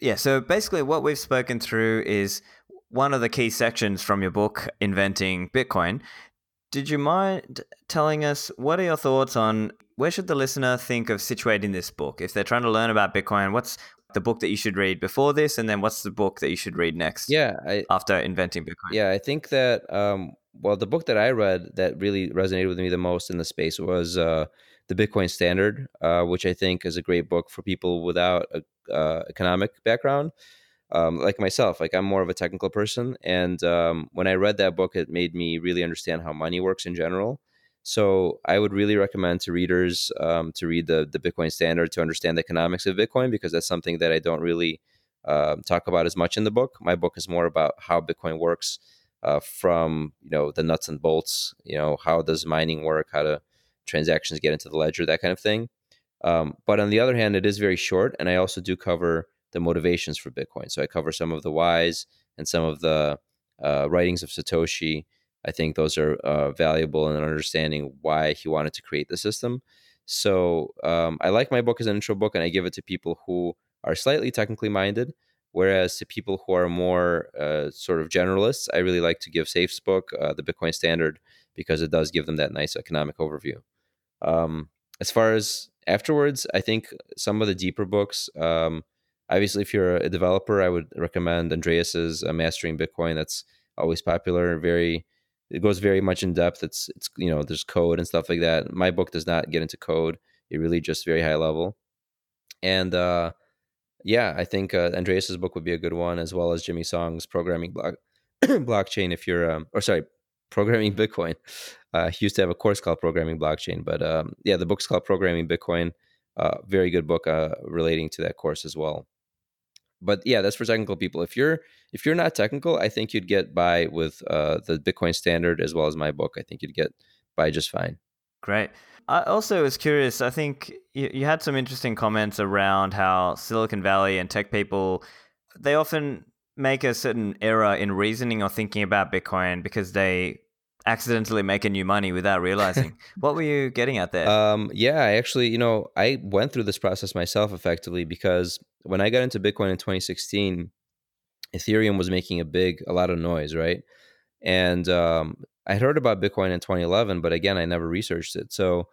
Yeah, so basically, what we've spoken through is one of the key sections from your book, Inventing Bitcoin. Did you mind telling us what are your thoughts on where should the listener think of situating this book? If they're trying to learn about Bitcoin, what's the book that you should read before this, and then what's the book that you should read next? Yeah, I, after inventing Bitcoin. Yeah, I think that um, well, the book that I read that really resonated with me the most in the space was uh, the Bitcoin Standard, uh, which I think is a great book for people without a uh, economic background. Um, like myself, like I'm more of a technical person, and um, when I read that book, it made me really understand how money works in general. So I would really recommend to readers um, to read the the Bitcoin Standard to understand the economics of Bitcoin because that's something that I don't really uh, talk about as much in the book. My book is more about how Bitcoin works uh, from you know the nuts and bolts. You know how does mining work, how do transactions get into the ledger, that kind of thing. Um, but on the other hand, it is very short, and I also do cover the motivations for Bitcoin. So I cover some of the whys and some of the uh, writings of Satoshi I think those are uh, valuable in understanding why he wanted to create the system. So um, I like my book as an intro book, and I give it to people who are slightly technically minded. Whereas to people who are more uh, sort of generalists, I really like to give Saif's book, uh, the Bitcoin Standard, because it does give them that nice economic overview. Um, as far as afterwards, I think some of the deeper books. Um, obviously, if you're a developer, I would recommend Andreas's uh, Mastering Bitcoin. That's always popular, very it goes very much in depth. It's it's you know there's code and stuff like that. My book does not get into code. It really just very high level. And uh, yeah, I think uh, Andreas's book would be a good one, as well as Jimmy Song's programming block blockchain. If you're um, or sorry, programming Bitcoin. Uh, he used to have a course called Programming Blockchain, but um, yeah, the book's called Programming Bitcoin. Uh, very good book uh, relating to that course as well but yeah, that's for technical people. If you're if you're not technical, I think you'd get by with uh, the Bitcoin Standard as well as my book. I think you'd get by just fine. Great. I also was curious. I think you, you had some interesting comments around how Silicon Valley and tech people they often make a certain error in reasoning or thinking about Bitcoin because they accidentally make a new money without realizing. what were you getting at there? Um, yeah, I actually, you know, I went through this process myself effectively because when I got into Bitcoin in 2016, Ethereum was making a big, a lot of noise, right? And um, I heard about Bitcoin in 2011, but again, I never researched it. So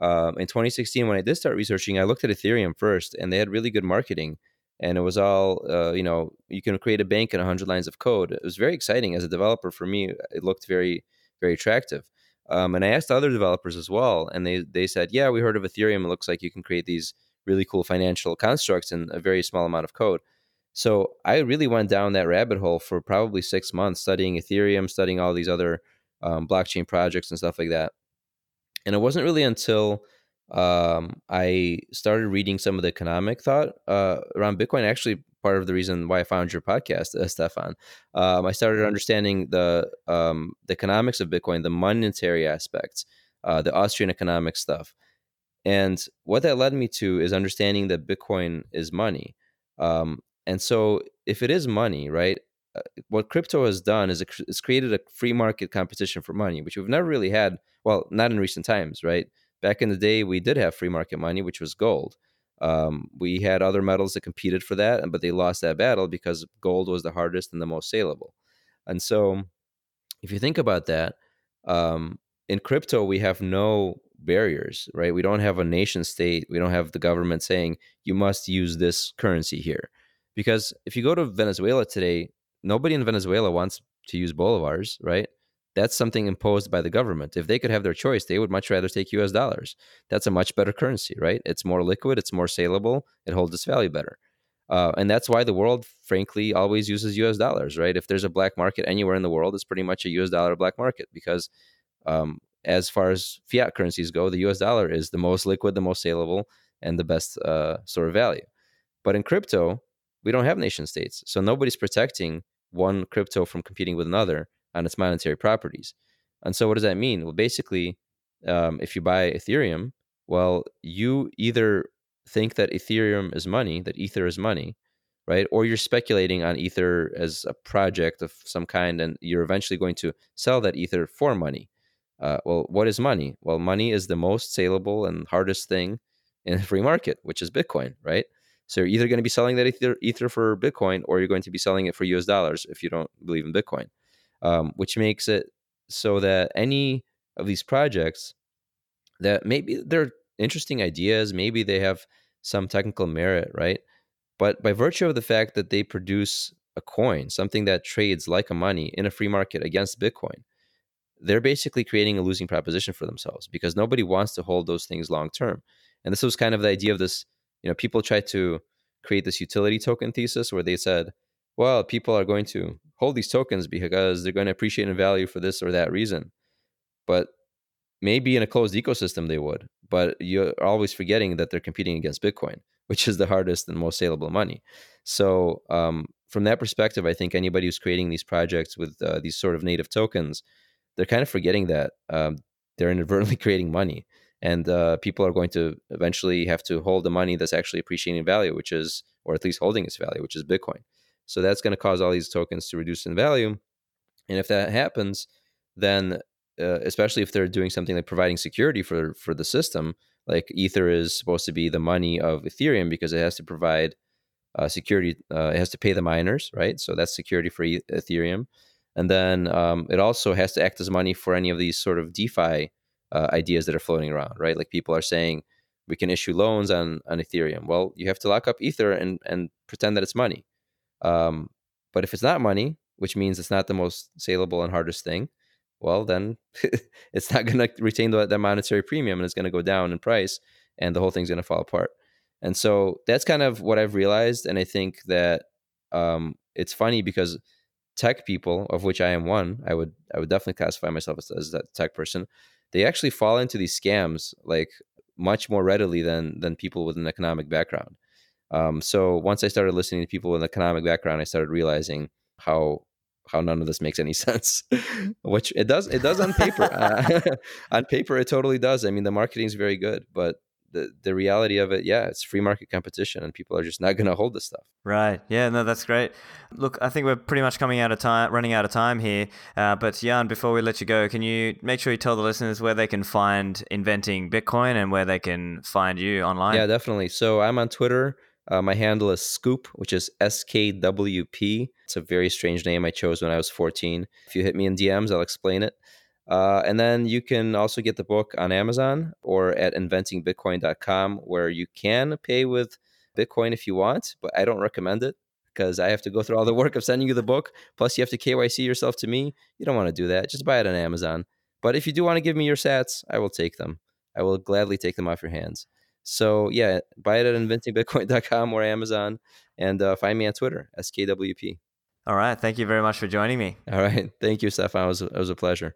um, in 2016, when I did start researching, I looked at Ethereum first, and they had really good marketing. And it was all, uh, you know, you can create a bank in 100 lines of code. It was very exciting as a developer for me. It looked very very attractive. Um, and I asked other developers as well, and they they said, yeah, we heard of Ethereum. It looks like you can create these really cool financial constructs in a very small amount of code. So I really went down that rabbit hole for probably six months, studying Ethereum, studying all these other um, blockchain projects and stuff like that. And it wasn't really until um, I started reading some of the economic thought uh, around Bitcoin. Actually, part of the reason why I found your podcast, uh, Stephan. Um, I started mm-hmm. understanding the um, the economics of Bitcoin, the monetary aspects, uh, the Austrian economic stuff, and what that led me to is understanding that Bitcoin is money. Um, and so, if it is money, right? What crypto has done is it's created a free market competition for money, which we've never really had. Well, not in recent times, right? Back in the day, we did have free market money, which was gold. Um, we had other metals that competed for that, but they lost that battle because gold was the hardest and the most saleable. And so, if you think about that, um, in crypto, we have no barriers, right? We don't have a nation state. We don't have the government saying you must use this currency here. Because if you go to Venezuela today, nobody in Venezuela wants to use bolivars, right? that's something imposed by the government. If they could have their choice, they would much rather take US dollars. That's a much better currency, right? It's more liquid, it's more saleable, it holds its value better. Uh, and that's why the world, frankly, always uses US dollars, right? If there's a black market anywhere in the world, it's pretty much a US dollar black market because, um, as far as fiat currencies go, the US dollar is the most liquid, the most saleable, and the best uh, sort of value. But in crypto, we don't have nation states. So nobody's protecting one crypto from competing with another on its monetary properties. And so what does that mean? Well, basically, um, if you buy Ethereum, well, you either think that Ethereum is money, that Ether is money, right? Or you're speculating on Ether as a project of some kind, and you're eventually going to sell that Ether for money. Uh, well, what is money? Well, money is the most saleable and hardest thing in a free market, which is Bitcoin, right? So you're either going to be selling that ether, ether, for Bitcoin or you're going to be selling it for US dollars if you don't believe in Bitcoin, um, which makes it so that any of these projects that maybe they're interesting ideas, maybe they have some technical merit, right? But by virtue of the fact that they produce a coin, something that trades like a money in a free market against Bitcoin, they're basically creating a losing proposition for themselves because nobody wants to hold those things long term. And this was kind of the idea of this, you know, people tried to create this utility token thesis where they said, well, people are going to hold these tokens because they're going to appreciate in value for this or that reason. But maybe in a closed ecosystem they would, but you're always forgetting that they're competing against Bitcoin, which is the hardest and most saleable money. So, um, from that perspective, I think anybody who's creating these projects with uh, these sort of native tokens, they're kind of forgetting that um, they're inadvertently creating money and uh, people are going to eventually have to hold the money that's actually appreciating value, which is, or at least holding its value, which is Bitcoin. So that's going to cause all these tokens to reduce in value. And if that happens, then uh, especially if they're doing something like providing security for for the system, like Ether is supposed to be the money of Ethereum because it has to provide uh, security. Uh, it has to pay the miners, right? So that's security for Ethereum, and then um, it also has to act as money for any of these sort of DeFi uh, ideas that are floating around, right? Like people are saying we can issue loans on on Ethereum. Well, you have to lock up Ether and and pretend that it's money. Um, but if it's not money, which means it's not the most saleable and hardest thing, well, then it's not going to retain the, monetary premium and it's going to go down in price, and the whole thing's going to fall apart. And so that's kind of what I've realized, and I think that um, it's funny because tech people, of which I am one, I would I would definitely classify myself as, as that tech person they actually fall into these scams like much more readily than than people with an economic background. Um, so once I started listening to people with an economic background, I started realizing how how none of this makes any sense. Which it does it does on paper. uh, on paper, it totally does. I mean, the marketing is very good, but the the reality of it, yeah, it's free market competition, and people are just not going to hold this stuff. Right. Yeah. No, that's great. Look, I think we're pretty much coming out of time, running out of time here. Uh, but Yan, before we let you go, can you make sure you tell the listeners where they can find inventing Bitcoin and where they can find you online? Yeah, definitely. So I'm on Twitter. Uh, my handle is Scoop, which is SKWP. It's a very strange name I chose when I was 14. If you hit me in DMs, I'll explain it. Uh, and then you can also get the book on Amazon or at inventingbitcoin.com, where you can pay with Bitcoin if you want, but I don't recommend it because I have to go through all the work of sending you the book. Plus, you have to KYC yourself to me. You don't want to do that. Just buy it on Amazon. But if you do want to give me your sats, I will take them. I will gladly take them off your hands. So, yeah, buy it at inventingbitcoin.com or Amazon and uh, find me on Twitter, SKWP. All right. Thank you very much for joining me. All right. Thank you, Stephan. It was, it was a pleasure.